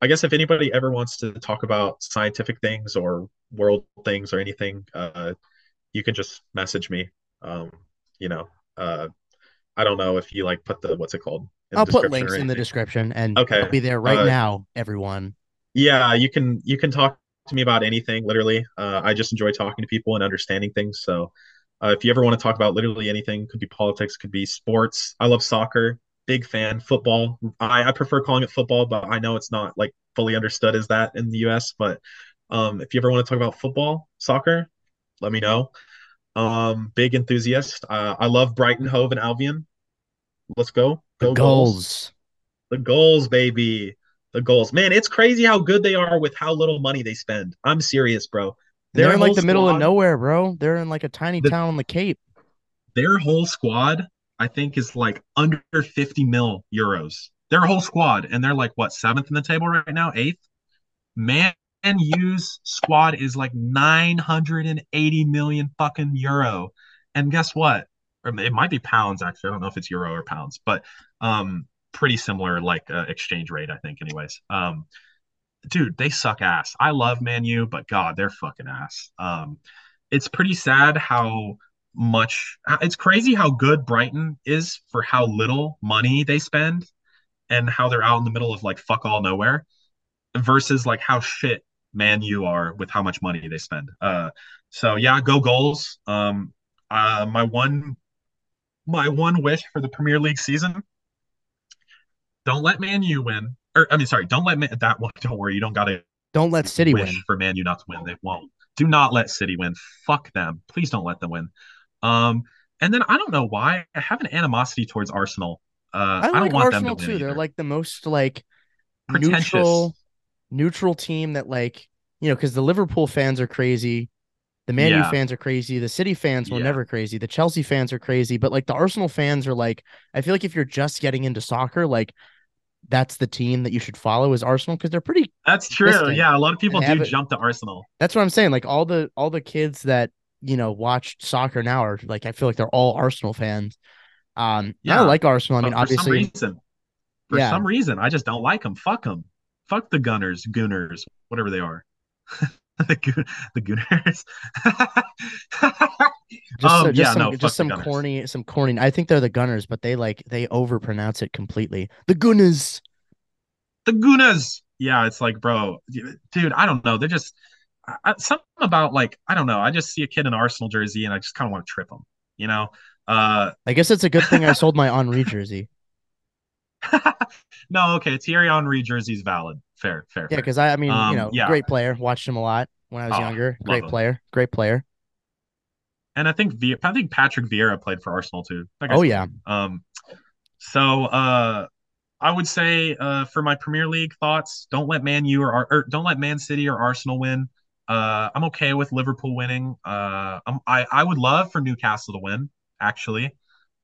S7: I guess if anybody ever wants to talk about scientific things or world things or anything, uh you can just message me. Um, you know, uh I don't know if you like put the what's it called
S6: I'll put links in the description and
S7: Okay,
S6: it'll be there right
S7: uh,
S6: now, everyone.
S7: Yeah, you can you can talk to me about anything, literally. Uh, I just enjoy talking to people and understanding things. So, uh, if you ever want to talk about literally anything, could be politics, could be sports. I love soccer, big fan. Football, I, I prefer calling it football, but I know it's not like fully understood as that in the U.S. But um, if you ever want to talk about football, soccer, let me know. Um, big enthusiast. Uh, I love Brighton, Hove, and Albion. Let's go,
S6: The
S7: go
S6: goals.
S7: the goals, baby. The goals. Man, it's crazy how good they are with how little money they spend. I'm serious, bro.
S6: They're in like the middle of nowhere, bro. They're in like a tiny
S7: The-
S6: town on the Cape.
S7: Their whole squad, I think, is like under 50 mil euros. Their whole squad, and they're like what seventh in the table right now, eighth. Man U's squad is like 980 million fucking euro. And guess what? It might be pounds actually. I don't know if it's euro or pounds, but um, pretty similar like uh, exchange rate, I think. Anyways, um, dude, they suck ass. I love Man U, but God, they're fucking ass. Um, it's pretty sad how much. It's crazy how good Brighton is for how little money they spend, and how they're out in the middle of like fuck all nowhere, versus like how shit Man U are with how much money they spend. Uh, so yeah, go goals. Um, uh, my one my one wish for the Premier League season: don't let Man U win. Or I mean, sorry, don't let Man, that one. Don't worry, you don't got to
S6: Don't let City
S7: wish
S6: win.
S7: for Man U not to win. They won't. Do not let City win. Fuck them. Please don't let them win. Um, and then I don't know why I have an animosity towards Arsenal. Uh,
S6: I
S7: I, don't
S6: like
S7: want
S6: Arsenal
S7: them to
S6: too.
S7: win
S6: They're like the most like
S7: Pretentious.
S6: neutral, neutral team that like you know because the Liverpool fans are crazy, the Man U fans are crazy, the City fans were
S7: Yeah.
S6: never crazy, the Chelsea fans are crazy, but like the Arsenal fans are like I feel like if you're just getting into soccer, like that's the team that you should follow is Arsenal because they're pretty.
S7: That's true. Yeah, a lot of people do
S6: it-
S7: jump to Arsenal.
S6: That's what I'm saying. Like all the all the kids that you know watch soccer now are like I feel like they're all Arsenal fans. Um, yeah, I like Arsenal. I mean,
S7: But for some reason, for
S6: Yeah.
S7: some reason, I just don't like them. Fuck them. Fuck the Gunners, Gooners, whatever they are. the Goon, the Gooners.
S6: just,
S7: Um,
S6: uh, just
S7: yeah,
S6: some
S7: no,
S6: just some corny some corny. I think they're the Gunners, but they like they overpronounce it completely. The Gunners.
S7: the Gunas. Yeah, it's like, bro, dude, I don't know. They're just I, something about like I don't know. I just see a kid in an Arsenal jersey and I just kind of want to trip him. You know. Uh,
S6: I guess it's a good thing I sold my Henry jersey.
S7: no, okay. Thierry Henry jersey's valid. Fair, fair.
S6: Yeah, because I, I mean, you
S7: Um,
S6: know,
S7: yeah.
S6: great player. Watched him a lot when I was
S7: Oh,
S6: younger. Great
S7: him.
S6: player. Great player.
S7: And I think v- I think Patrick Vieira played for Arsenal too.
S6: Oh yeah.
S7: Um, so uh, I would say uh, for my Premier League thoughts, don't let Man U or, Ar- or don't let Man City or Arsenal win. Uh, I'm okay with Liverpool winning. Uh, I'm, I I would love for Newcastle to win. Actually,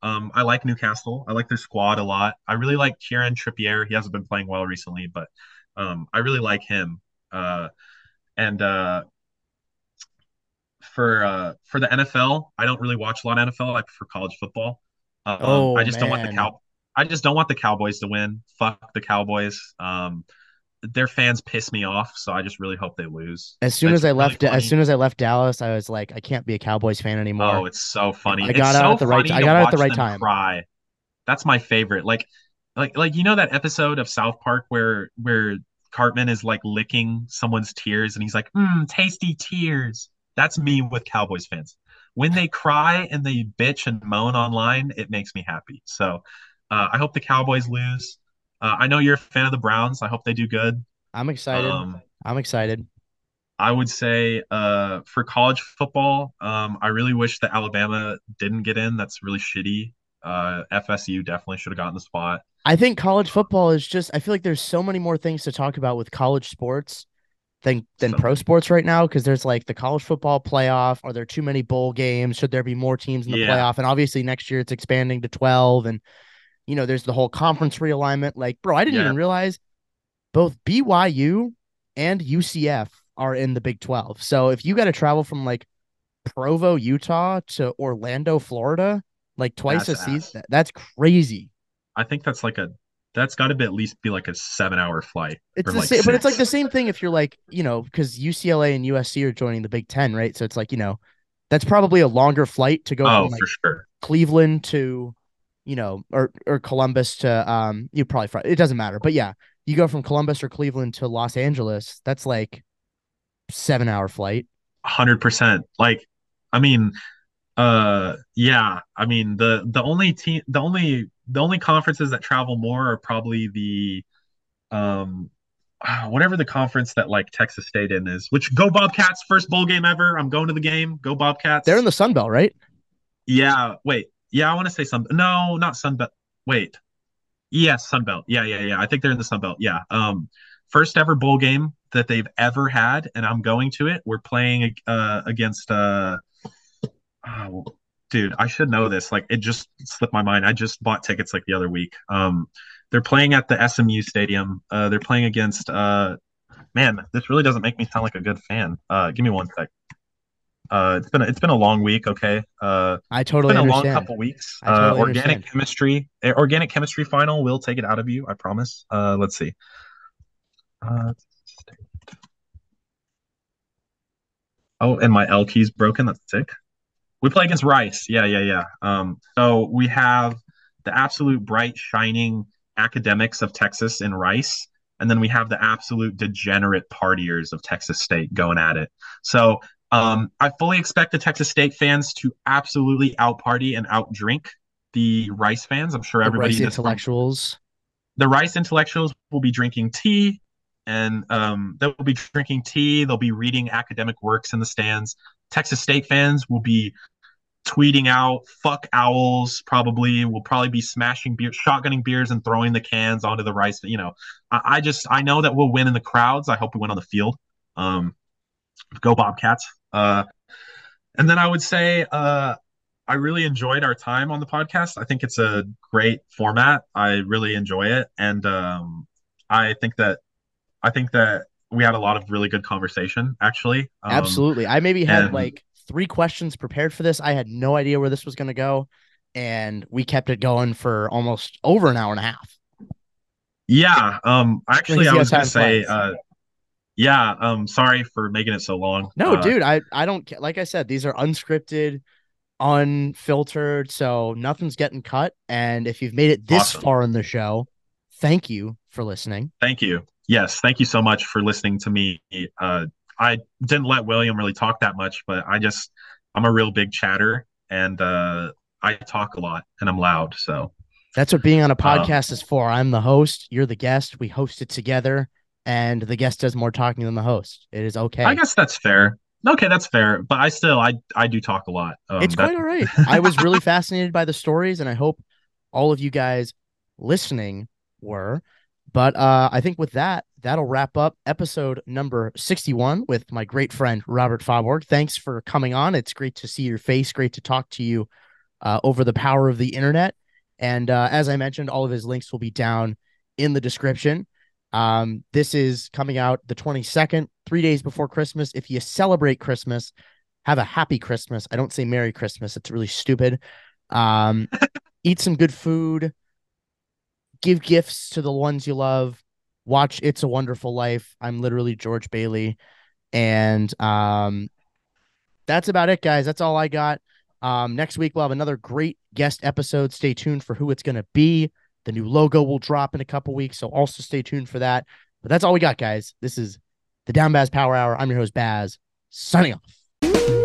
S7: um, I like Newcastle. I like their squad a lot. I really like Kieran Trippier. He hasn't been playing well recently, but um, I really like him. Uh, and uh, for uh for the NFL, I don't really watch a lot of NFL. I prefer college football. Um,
S6: Oh,
S7: I just don't want the cow. I just don't want the Cowboys to win. Fuck the Cowboys. Um, their fans piss me off, so I just really hope they lose.
S6: As soon
S7: It's
S6: as I
S7: really
S6: left,
S7: funny.
S6: as soon as I left Dallas, I was like, I can't be a Cowboys fan anymore.
S7: Oh, it's so funny.
S6: I got
S7: it's
S6: out
S7: so
S6: at the right- I got out at the right time.
S7: Cry. That's my favorite. Like, like, like you know that episode of South Park where where Cartman is like licking someone's tears and he's like, "Mmm, tasty tears." That's me with Cowboys fans. When they cry and they bitch and moan online, it makes me happy. So, uh, I hope the Cowboys lose. Uh, I know you're a fan of the Browns. I hope they do good.
S6: I'm excited.
S7: Um,
S6: I'm excited.
S7: I would say uh, for college football, um, I really wish that Alabama didn't get in. That's really shitty. Uh, FSU definitely should have gotten the spot.
S6: I think college football is just. I feel like there's so many more things to talk about with college sports than than
S7: So
S6: pro sports right now. Because there's like the college football playoff. Are there too many bowl games? Should there be more teams in the
S7: Yeah.
S6: playoff? And obviously next year it's expanding to twelve. And you know there's the whole conference realignment. Like, bro, I didn't
S7: Yeah.
S6: even realize both BYU and UCF are in the Big Twelve. So if you got to travel from like Provo, Utah to Orlando, Florida, like twice
S7: That's
S6: a
S7: ass.
S6: season, that's crazy.
S7: I think that's like a that's got to be at least be like a seven hour flight.
S6: It's the
S7: like
S6: same, but it's like the same thing if you're like, you know, because UCLA and USC are joining the Big Ten, right? So it's like, you know, that's probably a longer flight to go
S7: Oh,
S6: from like
S7: for sure.
S6: Cleveland to, you know, or or Columbus to um, you probably fr- it doesn't matter, but yeah, you go from Columbus or Cleveland to Los Angeles, that's like seven hour flight.
S7: hundred percent. Like, I mean, uh, yeah. I mean, the the only team, the only the only conferences that travel more are probably the, um, ah, whatever the conference that like Texas State in is. Which go Bobcats! First bowl game ever. I'm going to the game. Go Bobcats!
S6: They're in the Sun Belt, right?
S7: Yeah. Wait. Yeah, I want to say some. No, not Sunbelt. Wait. Yes, Sunbelt. Yeah, yeah, yeah. I think they're in the Sunbelt. Yeah. Um, first ever bowl game that they've ever had, and I'm going to it. We're playing uh against uh, oh, dude. I should know this. Like, it just slipped my mind. I just bought tickets like the other week. Um, they're playing at the SMU Stadium. Uh, they're playing against uh, man. This really doesn't make me sound like a good fan. Uh, give me one sec. Uh, it's been a, it's been a long week. Okay. Uh.
S6: I
S7: It's
S6: totally
S7: been a long couple weeks.
S6: Totally
S7: uh, organic
S6: understand.
S7: chemistry, uh, organic chemistry final will take it out of you. I promise. Uh, let's see. Uh, oh, and my L key's broken. That's sick. We play against Rice. Yeah, yeah, yeah. Um, so we have the absolute bright, shining academics of Texas in Rice, and then we have the absolute degenerate partiers of Texas State going at it. So um, I fully expect the Texas State fans to absolutely out party and out drink the Rice fans. I'm sure
S6: The
S7: everybody
S6: Rice intellectuals.
S7: the Rice intellectuals will be drinking tea, and um, they'll be drinking tea. They'll be reading academic works in the stands. Texas State fans will be tweeting out "fuck owls." Probably will probably be smashing beer, shotgunning beers, and throwing the cans onto the Rice. You know, I, I just I know that we'll win in the crowds. I hope we win on the field. Um, go Bobcats. Uh, and then I would say uh, I really enjoyed our time on the podcast. I think it's a great format. I really enjoy it, and um, I think that I think that we had a lot of really good conversation. Actually, um,
S6: Absolutely. I maybe had
S7: and-
S6: like three questions prepared for this. I had no idea where this was going to go. And we kept it going for almost over an hour and a half.
S7: Yeah. Um. Actually, I was gonna say. Uh, yeah. Um. Sorry for making it so long.
S6: No,
S7: Uh,
S6: dude, I, I don't like I said, these are unscripted, unfiltered. So nothing's getting cut. And if you've made it this
S7: Awesome.
S6: far in the show, thank you for listening.
S7: Thank you. Yes, thank you so much for listening to me. Uh, I didn't let William really talk that much, but I just I'm a real big chatter and uh, I talk a lot and I'm loud. So
S6: That's what being on a
S7: Um,
S6: podcast is for. I'm the host. You're the guest. We host it together. And the guest does more talking than the host. It is okay.
S7: I guess that's fair. Okay, that's fair. But I still I I do talk a lot. Um,
S6: it's
S7: that-
S6: quite all right. I was really fascinated by the stories, and I hope all of you guys listening were. But uh, I think with that, that'll wrap up episode number 61 with my great friend Robert Faaborg. Thanks for coming on. It's great to see your face. Great to talk to you uh, over the power of the internet. And uh, as I mentioned, all of his links will be down in the description. Um, this is coming out the 22nd, three days before Christmas. If you celebrate Christmas, have a happy Christmas. I don't say Merry Christmas. It's really stupid. Um, eat some good food. Give gifts to the ones you love. Watch It's a Wonderful Life. I'm literally George Bailey. And um, that's about it, guys. That's all I got. Um, next week, we'll have another great guest episode. Stay tuned for who it's going to be. The new logo will drop in a couple weeks. So also stay tuned for that. But that's all we got, guys. This is the Downbazz Power Hour. I'm your host, Bazz, signing off.